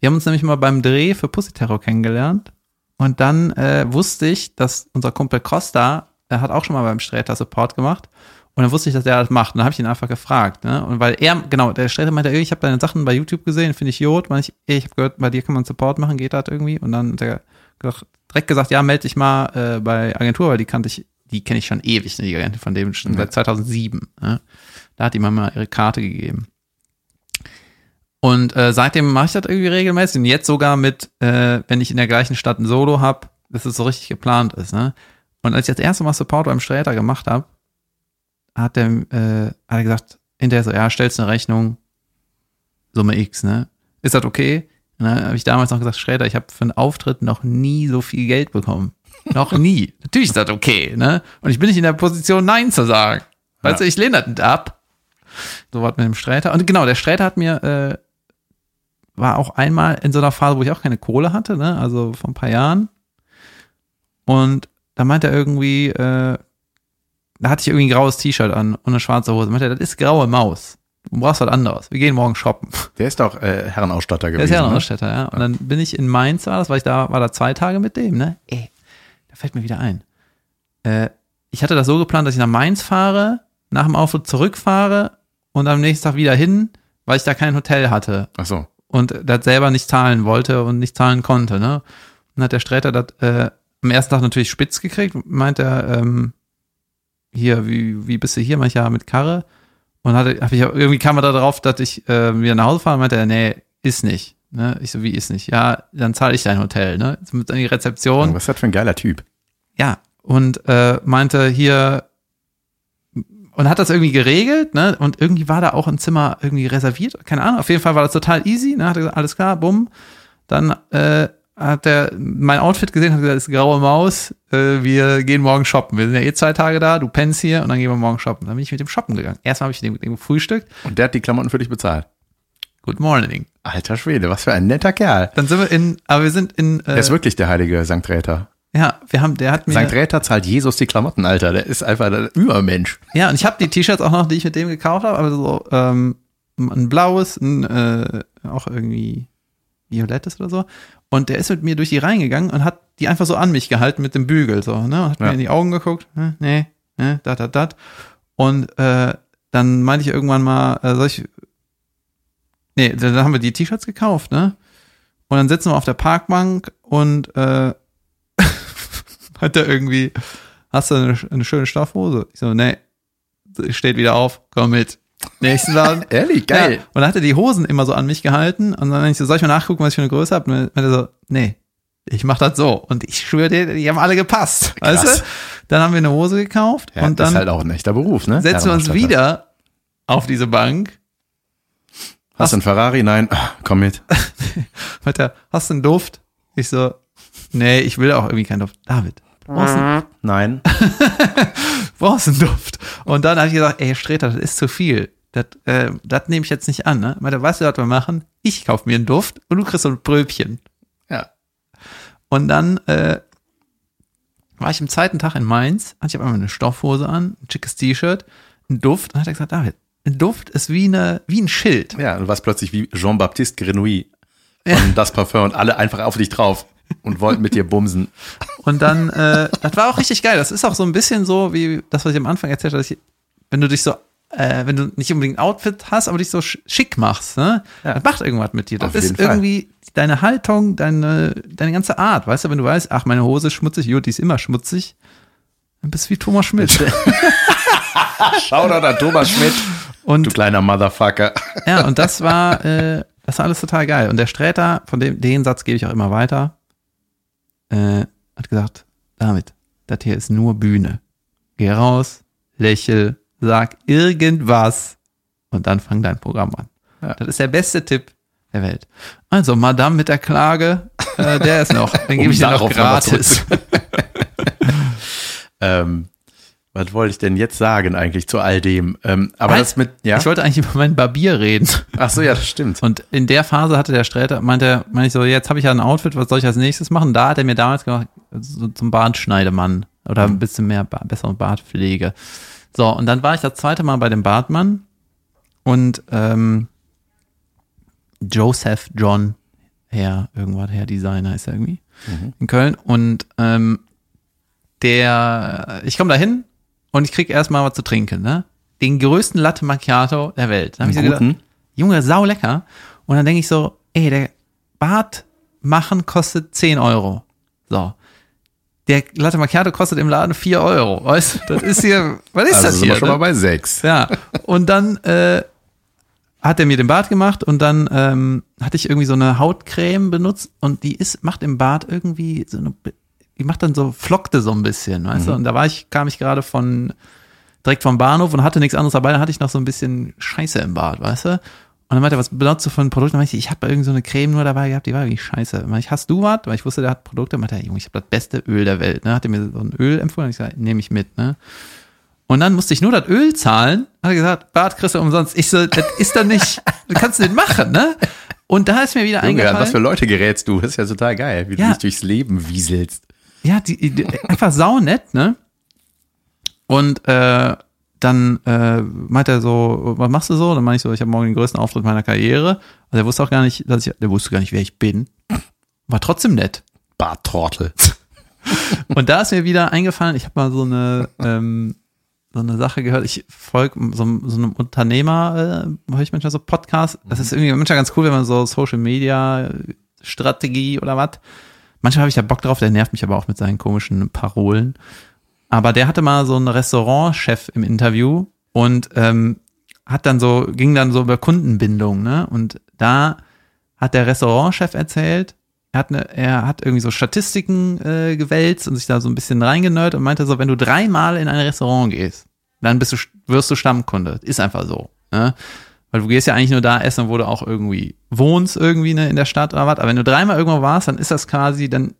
Wir haben uns nämlich mal beim Dreh für Pussy Terror kennengelernt. Und dann äh, wusste ich, dass unser Kumpel Costa, der hat auch schon mal beim Sträter Support gemacht. Und dann wusste ich, dass er das macht. Und dann habe ich ihn einfach gefragt. Ne? Und weil er, genau, der Sträter meinte, ey, ich habe deine Sachen bei YouTube gesehen, finde ich Jod. Ich, ich habe gehört, bei dir kann man Support machen, geht das irgendwie? Und dann hat er direkt gesagt, ja, melde dich mal äh, bei Agentur, weil die kannte ich, die kenne ich schon ewig, ne, die Agentin von dem schon Ja. seit 2007. Ne? Da hat die Mama ihre Karte gegeben. Und äh, seitdem mache ich das irgendwie regelmäßig. Und jetzt sogar mit, äh, wenn ich in der gleichen Stadt ein Solo habe, dass es so richtig geplant ist. Ne? Und als ich das erste Mal Support beim Sträter gemacht habe, hat der, äh, hat er gesagt, hinterher so, ja, stellst eine Rechnung, Summe X, ne? Ist das okay? Und dann habe ich damals noch gesagt, Sträter, ich habe für einen Auftritt noch nie so viel Geld bekommen. Noch (laughs) nie. Natürlich ist das okay, ne? Und ich bin nicht in der Position, Nein zu sagen. Weißt Ja. du, ich lehne das nicht ab. So was mit dem Sträter. Und genau, der Sträter hat mir, äh, war auch einmal in so einer Phase, wo ich auch keine Kohle hatte, ne? Also vor ein paar Jahren. Und da meinte er irgendwie, äh, da hatte ich irgendwie ein graues T-Shirt an und eine schwarze Hose. Meinte er, das ist graue Maus. Du brauchst was anderes. Wir gehen morgen shoppen. Der ist doch äh, Herrenausstatter Der gewesen. ist ja ein ne? Ja. Und dann bin ich in Mainz, war das, weil ich da war da zwei Tage mit dem, ne? Ey, da fällt mir wieder ein. Äh, ich hatte das so geplant, dass ich nach Mainz fahre, nach dem Auftritt zurückfahre und am nächsten Tag wieder hin, weil ich da kein Hotel hatte Ach so. und das selber nicht zahlen wollte und nicht zahlen konnte, ne? Und dann hat der Sträter das äh, am ersten Tag natürlich spitz gekriegt, meint er, ähm, hier, wie, wie bist du hier? Manchmal mit Karre. Und hatte, hab ich, irgendwie kam er da drauf, dass ich äh, wieder nach Hause fahre und meinte er, nee, ist nicht. Ne? Ich so, wie ist nicht? Ja, dann zahle ich dein Hotel, ne? Jetzt Mit an die Rezeption. Was ist das für ein geiler Typ? Ja, und äh, meinte hier und hat das irgendwie geregelt, ne? Und irgendwie war da auch ein Zimmer irgendwie reserviert, keine Ahnung. Auf jeden Fall war das total easy, ne? Hat er gesagt, alles klar, bumm. Dann äh, hat er mein Outfit gesehen, hat gesagt, das ist graue Maus, äh, wir gehen morgen shoppen. Wir sind ja eh zwei Tage da, du pennst hier und dann gehen wir morgen shoppen. Dann bin ich mit dem shoppen gegangen. Erstmal habe ich mit dem gefrühstückt. Und der hat die Klamotten für dich bezahlt. Good morning. Alter Schwede, was für ein netter Kerl. Dann sind wir in, aber wir sind in, Er ist äh, wirklich der heilige Sankt Räther. ja, wir haben, der hat mir, Sankt Räther zahlt Jesus die Klamotten, Alter. Der ist einfach der Übermensch. ja, und ich habe die T-Shirts auch noch, die ich mit dem gekauft habe, aber so, ähm, ein blaues, ein, äh, auch irgendwie violettes oder so. Und der ist mit mir durch die Reihen gegangen und hat die einfach so an mich gehalten mit dem Bügel, so, ne, und hat Ja. mir in die Augen geguckt, ne, nee, ne, dat, dat, dat. Und, äh, dann meinte ich irgendwann mal, äh, soll ich, nee, dann haben wir die T-Shirts gekauft, ne, und dann sitzen wir auf der Parkbank und, äh, (laughs) hat er irgendwie, hast du eine, eine schöne Stoffhose? Ich so, nee, steht wieder auf, komm mit. Nächsten Laden. (laughs) Ehrlich, Ja, und dann hat er die Hosen immer so an mich gehalten und dann hab ich so, soll ich mal nachgucken, was ich für eine Größe habe? Und dann meinte er so, nee, ich mach das so. Und ich schwöre dir, die haben alle gepasst. Weißt Krass. du? Dann haben wir eine Hose gekauft Ja, und das dann ist halt auch ein echter Beruf, ne? setzen wir uns wieder auf diese Bank. Hast du einen Ferrari? Nein. Ah, Komm mit. (laughs) Meint er, hast du einen Duft? Ich so, nee, ich will auch irgendwie keinen Duft. David, brauchst du Nein. (laughs) brauchst einen Duft? Und dann habe ich gesagt, ey, Streter, das ist zu viel. Das, äh, das nehme ich jetzt nicht an. Ne? Meinte, weißt du, was wir machen? Ich kaufe mir einen Duft und du kriegst so ein Pröbchen. Ja. Und dann äh, war ich am zweiten Tag in Mainz, hatte ich auf einmal eine Stoffhose an, ein schickes T-Shirt, ein Duft. Und dann hat er gesagt, David, ein Duft ist wie, eine, wie ein Schild. Ja, du warst plötzlich wie Jean-Baptiste Grenouille von Das Parfum und alle einfach auf dich drauf und wollten mit dir bumsen. Und dann, äh, das war auch richtig geil. Das ist auch so ein bisschen so, wie das, was ich am Anfang erzählt habe, dass ich, wenn du dich so, äh, wenn du nicht unbedingt ein Outfit hast, aber dich so sch- schick machst, ne? Ja. Das macht irgendwas mit dir. Das ist Fall. irgendwie deine Haltung, deine, deine ganze Art. Weißt du, wenn du weißt, ach, meine Hose ist schmutzig, gut, die ist immer schmutzig, dann bist du wie Thomas Schmidt. (laughs) Shoutout an Thomas Schmidt, du Und kleiner Motherfucker. ja, und das war, äh, das war alles total geil. Und der Sträter, von dem, den Satz gebe ich auch immer weiter, äh, hat gesagt, David, das hier ist nur Bühne. Geh raus, lächel, sag irgendwas und dann fang dein Programm an. Ja. Das ist der beste Tipp der Welt. Also, Madame mit der Klage, äh, der ist noch, (laughs) den gebe Um ich dir noch gratis. (laughs) (laughs) Ähm, was wollte ich denn jetzt sagen eigentlich zu all dem? Ähm, aber Halt, das mit, ja. Ich wollte eigentlich über meinen Barbier reden. Ach so, ja, das stimmt. Und in der Phase hatte der Sträter, meinte er, meinte ich so, jetzt habe ich ja ein Outfit, was soll ich als nächstes machen? Da hat er mir damals gemacht, so zum Bartschneidemann oder ein bisschen mehr, bessere Bartpflege. So, und dann war ich das zweite Mal bei dem Bartmann und ähm, Joseph John Herr, irgendwas, Herr Designer ist er irgendwie, in Köln. Und ähm, der, ich komme da hin und ich krieg erstmal was zu trinken, ne? Den größten Latte Macchiato der Welt. Dann hab ich so gedacht. Junge, sau lecker. Und dann denke ich so, ey, der Bart machen kostet 10 Euro. So. Der Latte Macchiato kostet im Laden 4 Euro. Weißt du, das ist hier, (laughs) was ist Also das sind hier? wir schon ne? mal bei sechs. Ja, und dann äh, hat er mir den Bart gemacht und dann ähm, hatte ich irgendwie so eine Hautcreme benutzt und die ist, macht im Bart irgendwie so eine, die macht dann so, flockte so ein bisschen, weißt du? Und da war ich, kam ich gerade von, direkt vom Bahnhof und hatte nichts anderes dabei, da hatte ich noch so ein bisschen Scheiße im Bart, weißt du? Und dann meinte er, was benutzt du für ein Produkt? Dann meinte ich, ich habe irgend so eine Creme nur dabei gehabt, die war wie scheiße. Meinte ich, hast du was? Weil ich wusste, der hat Produkte. Dann meinte er, Junge, ich habe das beste Öl der Welt. Ne? Hat er mir so ein Öl empfohlen. Und ich gesagt, nehme ich mit. Ne? Und dann musste ich nur das Öl zahlen. Hat er gesagt, Bart kriegst du umsonst. Ich so, das ist doch nicht, (laughs) du kannst nicht machen, ne? Und da ist mir wieder Junge, eingefallen. was für Leute gerätst du? Das ist ja total geil, wie Ja. du dich durchs Leben wieselst. Ja, die, die einfach saunett, ne? Und äh, dann äh, meint er so, was machst du so? Dann meine ich so, ich habe morgen den größten Auftritt meiner Karriere. Also er wusste auch gar nicht, dass ich, der wusste gar nicht, wer ich bin. War trotzdem nett. Barttrottel. (laughs) Und da ist mir wieder eingefallen, ich habe mal so eine ähm, so eine Sache gehört. Ich folge so, so einem Unternehmer, äh, höre ich manchmal so Podcasts. Das ist irgendwie manchmal ganz cool, wenn man so Social Media Strategie oder was. Manchmal habe ich da Bock drauf, der nervt mich aber auch mit seinen komischen Parolen. Aber der hatte mal so einen Restaurantchef im Interview und ähm, hat dann so, ging dann so über Kundenbindung, ne? Und da hat der Restaurantchef erzählt, er hat, ne, er hat irgendwie so Statistiken äh, gewälzt und sich da so ein bisschen reingenörd und meinte so, wenn du dreimal in ein Restaurant gehst, dann bist du, wirst du Stammkunde. Ist einfach so. Ne? Weil du gehst ja eigentlich nur da essen, wo du auch irgendwie wohnst, irgendwie ne, in der Stadt oder was. Aber wenn du dreimal irgendwo warst, dann ist das quasi, dann,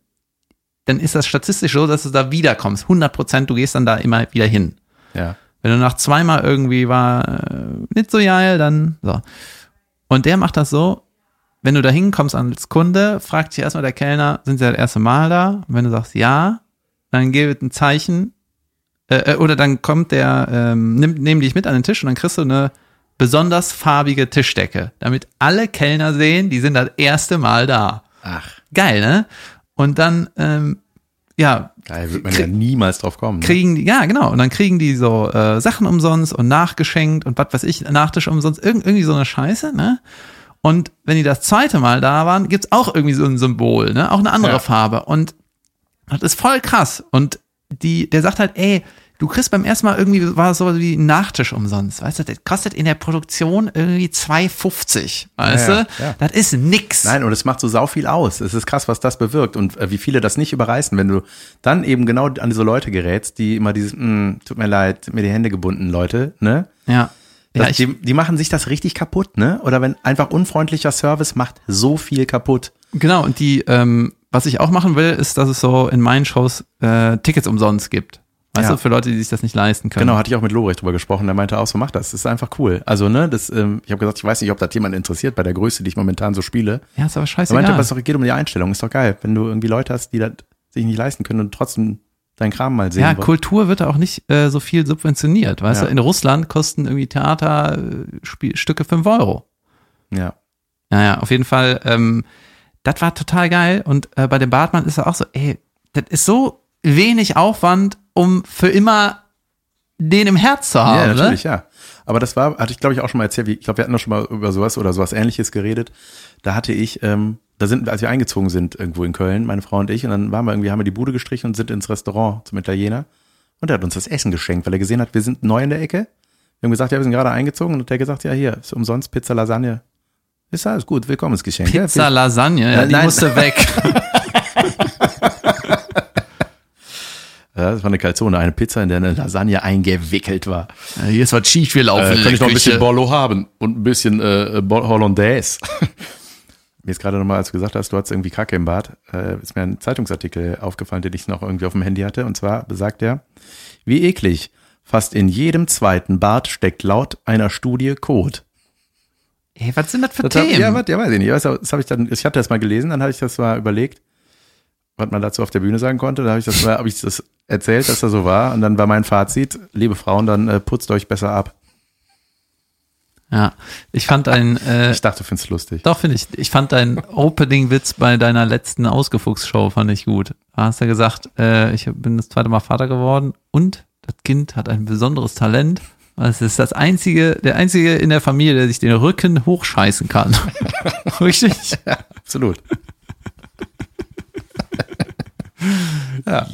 dann ist das statistisch so, dass du da wiederkommst. 100 Prozent, du gehst dann da immer wieder hin. Ja. Wenn du nach zweimal irgendwie war äh, nicht so geil, dann so. Und der macht das so, wenn du da hinkommst als Kunde, fragt dich erstmal der Kellner, sind sie das erste Mal da? Und wenn du sagst ja, dann gib ein Zeichen, äh, äh, oder dann kommt der, ähm, nimm, nehmen dich mit an den Tisch und dann kriegst du eine besonders farbige Tischdecke, damit alle Kellner sehen, die sind das erste Mal da. Ach, Geil, ne? Und dann, ähm, ja, geil, wird man ja niemals drauf kommen. Ne? kriegen die, ja genau, und dann kriegen die so äh, Sachen umsonst und nachgeschenkt und was weiß ich, Nachtisch umsonst, irg irgendwie so eine Scheiße, ne? Und wenn die das zweite Mal da waren, gibt's auch irgendwie so ein Symbol, ne? Auch eine andere Ja. Farbe. Und das ist voll krass. Und die, der sagt halt, ey, du kriegst beim ersten Mal irgendwie, war es so wie ein Nachtisch umsonst, weißt du, das kostet in der Produktion irgendwie 2,50, weißt Ja, ja, du? ja. Das ist nix. Nein, und es macht so sau viel aus. Es ist krass, was das bewirkt und äh, wie viele das nicht überreißen, wenn du dann eben genau an diese Leute gerätst, die immer dieses, "Mm, tut mir leid, mir die Hände gebunden, Leute, ne? Ja. Ja, Das, ich, die, die machen sich das richtig kaputt, ne? Oder wenn einfach unfreundlicher Service macht so viel kaputt. Genau, und die, ähm, was ich auch machen will, ist, dass es so in meinen Shows äh, Tickets umsonst gibt. Weißt Ja. du, für Leute, die sich das nicht leisten können. Genau, hatte ich auch mit Lobrecht drüber gesprochen. Der meinte auch, so mach das. Das ist einfach cool. Also, ne, das, ähm, ich habe gesagt, ich weiß nicht, ob das jemand interessiert bei der Größe, die ich momentan so spiele. Ja, ist aber Er scheißegal. meinte, es geht um die Einstellung. Ist doch geil, wenn du irgendwie Leute hast, die das sich nicht leisten können und trotzdem deinen Kram mal sehen ja, wollen. Kultur wird auch nicht äh, so viel subventioniert. Weißt Ja. du, in Russland kosten irgendwie Theaterstücke 5 Euro. Ja. Ja, ja, auf jeden Fall, ähm, das war total geil. Und äh, bei dem Bartmann ist er auch so, ey, das ist so wenig Aufwand, um für immer den im Herz zu haben. Ja, ne? natürlich, ja. Aber das war, hatte ich glaube ich auch schon mal erzählt, wie, ich glaube, wir hatten doch schon mal über sowas oder sowas ähnliches geredet. Da hatte ich, ähm, da sind, als wir eingezogen sind irgendwo in Köln, meine Frau und ich, und dann waren wir irgendwie, haben wir die Bude gestrichen und sind ins Restaurant zum Italiener. Und er hat uns das Essen geschenkt, weil er gesehen hat, wir sind neu in der Ecke. Wir haben gesagt, ja, wir sind gerade eingezogen und hat der gesagt, ja, hier, ist umsonst Pizza, Lasagne. Ist alles gut, willkommensgeschenk. Ja, Pizza, viel- Lasagne, ja, Nein, die nein. musste weg. (laughs) ja, das war eine Calzone, eine Pizza, in der eine Lasagne eingewickelt war. Ja, Hier ist was schief gelaufen. Äh, kann ich noch ein bisschen. Bollo haben und ein bisschen äh, Hollandaise. (laughs) mir ist gerade nochmal, als du gesagt hast, du hattest irgendwie Kacke im Bad, äh, ist mir ein Zeitungsartikel aufgefallen, den ich noch irgendwie auf dem Handy hatte. Und zwar besagt er, wie eklig, fast in jedem zweiten Bad steckt laut einer Studie Kot. Ey, was sind das für Das hab, Themen? ja, was, ja, weiß ich nicht. Das habe ich dann, ich hatte das mal gelesen, dann habe ich das mal überlegt, was man dazu auf der Bühne sagen konnte. Da habe ich das, habe ich das erzählt, dass das so war. Und dann war mein Fazit, liebe Frauen, dann äh, putzt euch besser ab. Ja, ich fand ein, äh, Ich dachte, du findest lustig. doch finde ich, ich fand deinen Opening-Witz bei deiner letzten Ausgefuchs-Show fand ich gut. Da hast du gesagt, äh, ich bin das zweite Mal Vater geworden und das Kind hat ein besonderes Talent. Es ist das einzige, der einzige in der Familie, der sich den Rücken hochscheißen kann. (laughs) Richtig? Absolut. Ja.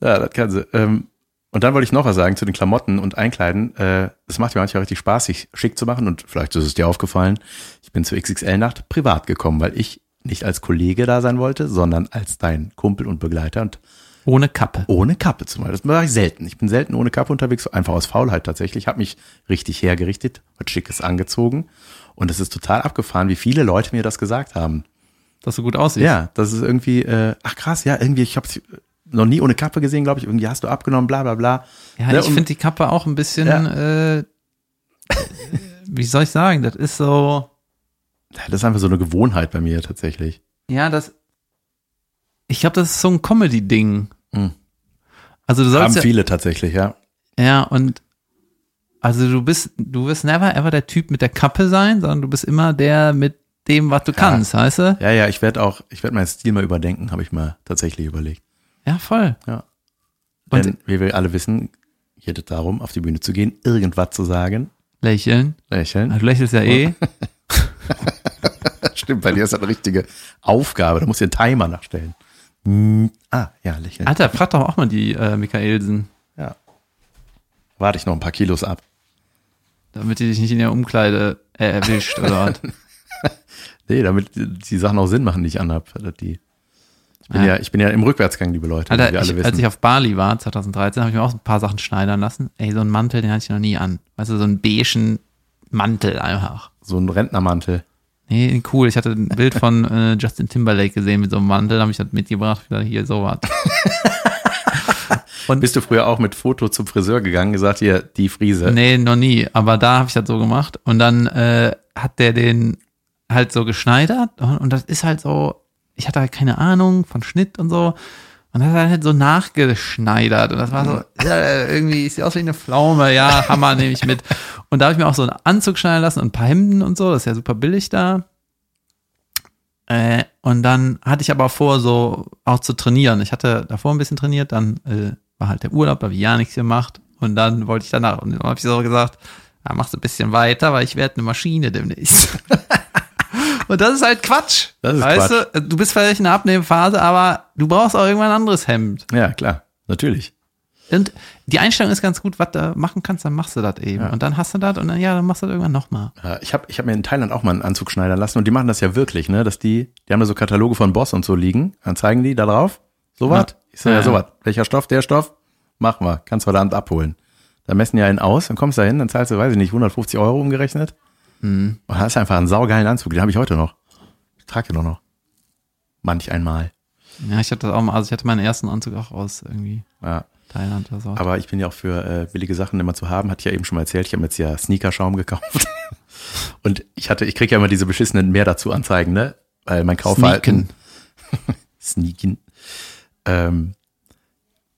ja, das kann sie. Ähm, und dann wollte ich noch was sagen zu den Klamotten und Einkleiden. Äh, das macht mir manchmal richtig Spaß, sich schick zu machen. Und vielleicht ist es dir aufgefallen, ich bin zur XXL-Nacht privat gekommen, weil ich nicht als Kollege da sein wollte, sondern als dein Kumpel und Begleiter und Ohne Kappe. ohne Kappe zum Beispiel. Das mache ich selten. Ich bin selten ohne Kappe unterwegs, einfach aus Faulheit tatsächlich. Habe mich richtig hergerichtet, was Schickes angezogen. Und es ist total abgefahren, wie viele Leute mir das gesagt haben. Dass du gut aussiehst. Ja, das ist irgendwie, äh, ach krass, ja, irgendwie, ich habe noch nie ohne Kappe gesehen, glaube ich. Irgendwie hast du abgenommen, bla bla bla. Ja, Ne, ich finde die Kappe auch ein bisschen, Ja. äh, wie soll ich sagen, das ist so, Das ist einfach so eine Gewohnheit bei mir tatsächlich. ja, das, ich glaube, das ist so ein Comedy-Ding. Mhm. Also du Haben sollst ja, viele tatsächlich, ja. ja, und also du bist, du wirst never ever der Typ mit der Kappe sein, sondern du bist immer der mit dem, was du kannst, weißt du? Ja, ja, ich werde auch, ich werde meinen Stil mal überdenken, habe ich mal tatsächlich überlegt. Ja, voll. Ja. Und- Denn, wie wir alle wissen, geht es darum, auf die Bühne zu gehen, irgendwas zu sagen, Lächeln. lächeln. Ah, Du lächelst ja eh. (laughs) Stimmt, bei dir ist das eine richtige Aufgabe. Da musst du den Timer nachstellen. Hm, ah, ja, lächeln. Alter, frag doch auch mal die äh, Michaelsen, Ja. Warte ich noch ein paar Kilos ab. damit die dich nicht in der Umkleide äh, erwischt oder (laughs) was. (laughs) Nee, damit die Sachen auch Sinn machen, die ich anhab. Die, ich, bin Ah. ja, ich bin ja im Rückwärtsgang, liebe Leute, wie wir Alter, alle ich, wissen. als ich auf Bali war, 2013, habe ich mir auch ein paar Sachen schneidern lassen. Ey, so ein Mantel, den hatte ich noch nie an. Weißt du, so einen beigen Mantel einfach. So ein Rentnermantel. Nee, cool. Ich hatte ein Bild von äh, Justin Timberlake gesehen mit so einem Mantel, habe ich das mitgebracht. Wieder hier sowas. (laughs) Und Bist du früher auch mit Foto zum Friseur gegangen, gesagt, hier, die Friese? Nee, noch nie. Aber da habe ich das so gemacht. Und dann äh, hat der den halt so geschneidert. Und das ist halt so, ich hatte halt keine Ahnung von Schnitt und so. Und das hat halt so nachgeschneidert. Und das war so, ja, irgendwie sieht aus wie eine Pflaume. Ja, Hammer nehme ich mit. Und da habe ich mir auch so einen Anzug schneiden lassen und ein paar Hemden und so. Das ist ja super billig da. Äh, und dann hatte ich aber vor, so auch zu trainieren. Ich hatte davor ein bisschen trainiert, dann äh, war halt der Urlaub, da habe ich ja nichts gemacht. Und dann wollte ich danach, und dann habe ich so gesagt, ja, machst du ein bisschen weiter, weil ich werde eine Maschine demnächst. (laughs) und das ist halt Quatsch. Das ist weißt Quatsch. du, du bist vielleicht in der Abnehmphase, aber du brauchst auch irgendwann ein anderes Hemd. Ja, klar, natürlich. Und die Einstellung ist ganz gut, was du machen kannst, dann machst du das eben. Ja. Und dann hast du das und dann, ja, dann machst du das irgendwann nochmal. Ich habe ich hab mir in Thailand auch mal einen Anzug schneidern lassen und die machen das ja wirklich, ne? Dass die, die haben da so Kataloge von Boss und so liegen, dann zeigen die da drauf, sowas. Ja. Ich sag ja, Ja. sowas. Welcher Stoff, der Stoff? Machen wir, kannst du heute Abend abholen. Da messen die einen aus, dann kommst du da hin, dann zahlst du, weiß ich nicht, 150 Euro umgerechnet. Mhm. Und hast einfach einen saugeilen Anzug, den habe ich heute noch. Ich trage den doch noch. Manch einmal. Ja, ich hatte das auch mal, also ich hatte meinen ersten Anzug auch aus irgendwie Ja. Thailand oder so. Aber ich bin ja auch für äh, billige Sachen immer zu haben, hatte ich ja eben schon mal erzählt. Ich habe mir jetzt ja Sneakerschaum gekauft. (laughs) Und ich hatte, ich kriege ja immer diese beschissenen mehr dazu Anzeigen, ne? Weil mein Kaufverhalten. (laughs) Sneaken. Ähm,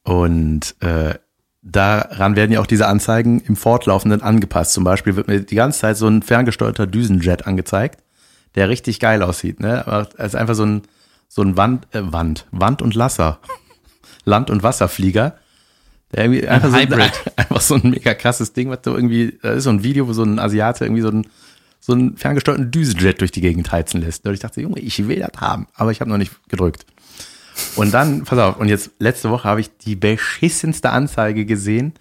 und äh, daran werden ja auch diese Anzeigen im Fortlaufenden angepasst. Zum Beispiel wird mir die ganze Zeit so ein ferngesteuerter Düsenjet angezeigt, der richtig geil aussieht, ne? Aber als einfach so ein so ein Wand, äh, Wand, Wand und Lasser, (laughs) Land- und Wasserflieger. Der irgendwie einfach so, Hybrid. (laughs) einfach so ein mega krasses Ding, was du irgendwie, da ist so ein Video, wo so ein Asiate irgendwie so ein so einen ferngesteuerten Düsenjet durch die Gegend heizen lässt. Und ich dachte, Junge, ich will das haben, aber ich habe noch nicht gedrückt. Und dann, pass auf, und jetzt letzte Woche habe ich die beschissenste Anzeige gesehen,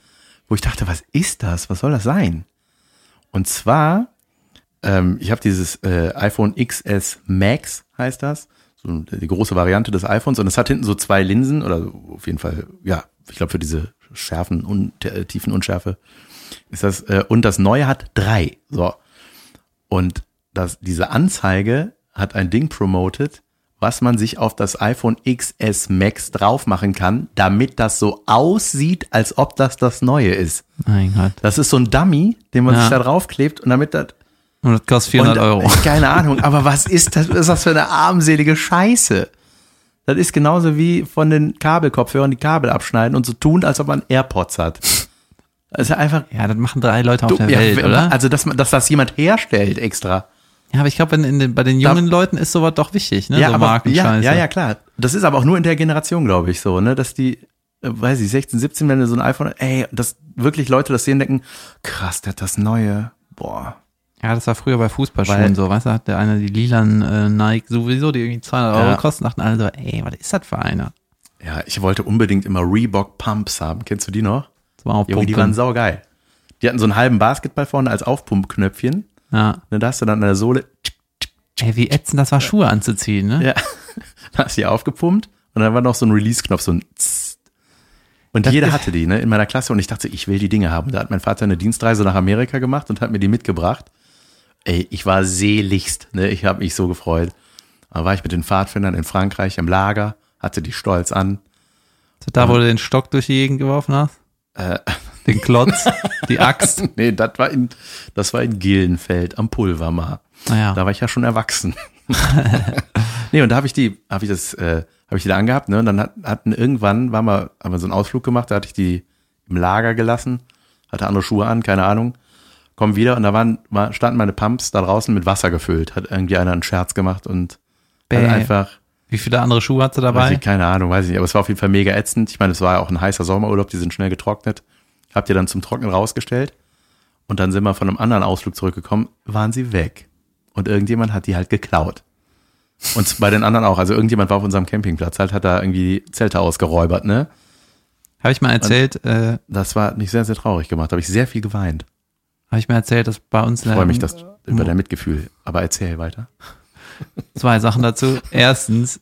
wo ich dachte, was ist das? Was soll das sein? Und zwar, ähm, ich habe dieses äh, iPhone XS Max, heißt das, so die große Variante des iPhones, und es hat hinten so zwei Linsen, oder auf jeden Fall, ja, ich glaube für diese Schärfen und äh, tiefen Unschärfe ist das, äh, und das neue hat drei. So. Und das, diese Anzeige hat ein Ding promoted, was man sich auf das iPhone XS Max drauf machen kann, damit das so aussieht, als ob das das neue ist. mein Gott. Das ist so ein Dummy, den man Ja. sich da draufklebt und damit das Und das kostet 400 und, Euro. (laughs) Keine Ahnung, aber was ist das, was ist das für eine armselige Scheiße? Das ist genauso wie von den Kabelkopfhörern die Kabel abschneiden und so tun, als ob man AirPods hat. Ja einfach Ja, das machen drei Leute auf dumm. der Welt, oder? Also, dass, man, dass das jemand herstellt extra. Ja, aber ich glaube, in den, bei den Da- jungen Leuten ist sowas doch wichtig, ne? ja, so aber, ja, ja, ja, klar. Das ist aber auch nur in der Generation, glaube ich, so, ne, dass die, äh, weiß ich, 16, 17, wenn du so ein iPhone, ey, dass wirklich Leute das sehen, denken, krass, der hat das Neue, boah. Ja, das war früher bei Fußballschuhen Weil- so, weißt du, hat der eine die lilanen äh, Nike sowieso, die irgendwie 200 Euro Ja. kosten, dachten alle so, ey, was ist das für einer? Ja, ich wollte unbedingt immer Reebok Pumps haben. Kennst du die noch? Das war auch Junge, die waren saugeil. Die hatten so einen halben Basketball vorne als Aufpumpknöpfchen. Ja. Ne, da hast du dann an der Sohle, Ey, wie ätzend das war, Schuhe anzuziehen, ne? ja, (laughs) da hast du die aufgepumpt und dann war noch so ein Release-Knopf, so ein Tss. Und Das jeder hatte die, ne, in meiner Klasse und ich dachte, ich will die Dinge haben. Da hat mein Vater eine Dienstreise nach Amerika gemacht und hat mir die mitgebracht. Ey, ich war seligst, ne, ich habe mich so gefreut. Da war ich mit den Pfadfindern in Frankreich im Lager, hatte die stolz an. Da, wo du den Stock durch die Gegend geworfen hast? Äh, Den Klotz, die Axt. (laughs) nee, das war in, das war in Gillenfeld am Pulvermar. Naja. Da war ich ja schon erwachsen. (laughs) nee, und da habe ich die, habe ich das, äh, habe ich die da angehabt, ne? Und dann hat, hatten irgendwann, war mal, haben wir so einen Ausflug gemacht, da hatte ich die im Lager gelassen, hatte andere Schuhe an, keine Ahnung. Komm wieder und da waren, war, standen meine Pumps da draußen mit Wasser gefüllt. Hat irgendwie einer einen Scherz gemacht und Bäh. dann einfach, Wie viele andere Schuhe du weiß dabei? ich, keine Ahnung, weiß ich nicht, aber es war auf jeden Fall mega ätzend. Ich meine, es war ja auch ein heißer Sommerurlaub, die sind schnell getrocknet. Habt ihr dann zum Trocknen rausgestellt und dann sind wir von einem anderen Ausflug zurückgekommen, waren sie weg. Und irgendjemand hat die halt geklaut. Und bei den anderen auch. Also irgendjemand war auf unserem Campingplatz, halt hat da irgendwie Zelte ausgeräubert, ne? Habe ich mal erzählt, äh, Das war mich sehr, sehr traurig gemacht. Da habe ich sehr viel geweint. habe ich mal erzählt, dass bei uns Ich freue mich das, über dein Mitgefühl. Aber erzähl weiter. (laughs) zwei Sachen dazu. Erstens,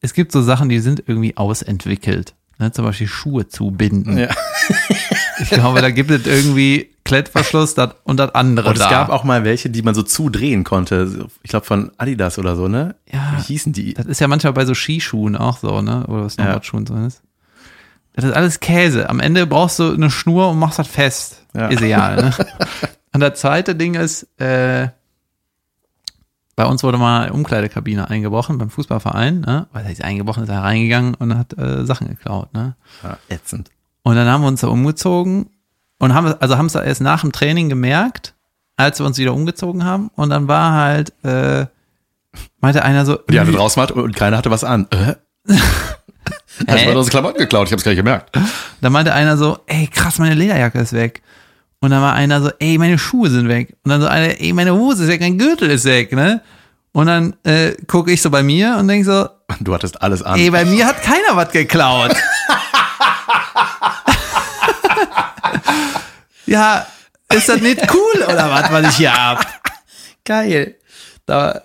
es gibt so Sachen, die sind irgendwie ausentwickelt. Ne? Zum Beispiel Schuhe zubinden. Ja. (laughs) (laughs) Ich glaube, da gibt es irgendwie Klettverschluss dat, und das andere Und es da. gab auch mal welche, die man so zudrehen konnte. Ich glaube von Adidas oder so, ne? Ja. Wie hießen die? Das ist ja manchmal bei so Skischuhen auch so, ne? Oder Snowboardschuhen so ist. Das ist alles Käse. Am Ende brauchst du eine Schnur und machst das fest. Ja. Ist egal, ne? (laughs) Und das zweite Ding ist, äh, bei uns wurde mal Umkleidekabine eingebrochen beim Fußballverein, ne? Weil er ist eingebrochen, ist er reingegangen und hat äh, Sachen geklaut, ne? Ja, ätzend. Und dann haben wir uns da umgezogen und haben, also haben es erst nach dem Training gemerkt, als wir uns wieder umgezogen haben. Und dann war halt, äh, meinte einer so, Die hatte draußen was und keiner hatte was an. Äh? (laughs) Hä? man unsere Klamotten geklaut, ich hab's gar nicht gemerkt. Da meinte einer so, ey, krass, meine Lederjacke ist weg. Und dann war einer so, ey, meine Schuhe sind weg. Und dann so einer, ey, meine Hose ist weg, mein Gürtel ist weg, ne? Und dann äh, gucke ich so bei mir und denk so, Du hattest alles an. ey, bei mir hat keiner was geklaut. (laughs) ja, ist das nicht cool oder was, was ich hier hab? Geil. Da,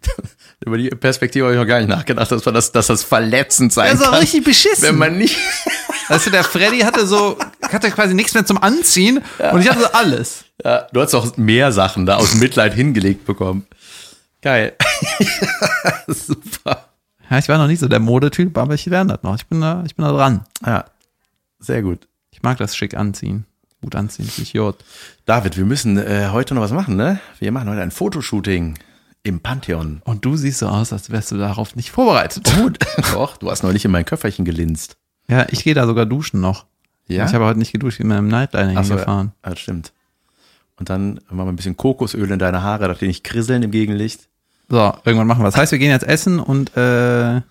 (laughs) über die Perspektive habe ich noch gar nicht nachgedacht, dass, man das, dass das verletzend sein Das ist doch kann. richtig beschissen. Wenn man nicht. (laughs) Weißt du, der Freddy hatte so, hatte quasi nichts mehr zum Anziehen und ich hatte so alles. Ja, du hast auch mehr Sachen da aus Mitleid hingelegt bekommen. Geil. (laughs) Super. Ja, ich war noch nicht so der Modetyp, aber ich lerne das noch. Ich bin da, ich bin da dran. Ja, sehr gut. Ich mag das schick anziehen. Gut anziehen, ich Jod. David, wir müssen äh, heute noch was machen, ne? Wir machen heute ein Fotoshooting im Pantheon. Und du siehst so aus, als wärst du darauf nicht vorbereitet. Gut. (laughs) Doch, du hast neulich in mein Köfferchen gelinst. Ja, ich gehe da sogar duschen noch. Ja? Ich habe heute nicht geduscht, ich bin mit einem Nightliner Ach so, hingefahren. Ja, das stimmt. Und dann machen wir ein bisschen Kokosöl in deine Haare, dass die nicht krisseln im Gegenlicht. So, irgendwann machen wir. Das heißt, wir gehen jetzt essen und äh,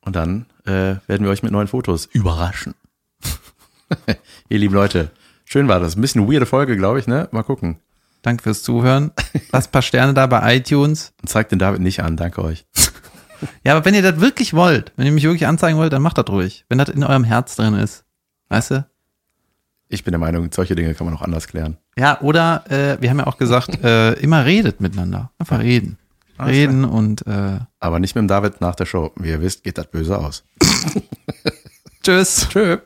Und dann äh, werden wir euch mit neuen Fotos überraschen. (laughs) Ihr lieben Leute, schön war das. Ein bisschen weirde Folge, glaube ich, ne? Mal gucken. danke fürs Zuhören. Lasst ein paar Sterne da bei iTunes. Und zeigt den David nicht an, danke euch. Ja, aber wenn ihr das wirklich wollt, wenn ihr mich wirklich anzeigen wollt, dann macht das ruhig. Wenn das in eurem Herz drin ist. Weißt du? Ich bin der Meinung, solche Dinge kann man auch anders klären. Ja, oder äh, wir haben ja auch gesagt, (laughs) äh, immer redet miteinander. Einfach reden. Alles Reden und äh, Aber nicht mit dem David nach der Show. Wie ihr wisst, geht das böse aus. (laughs) tschüss. Tschö.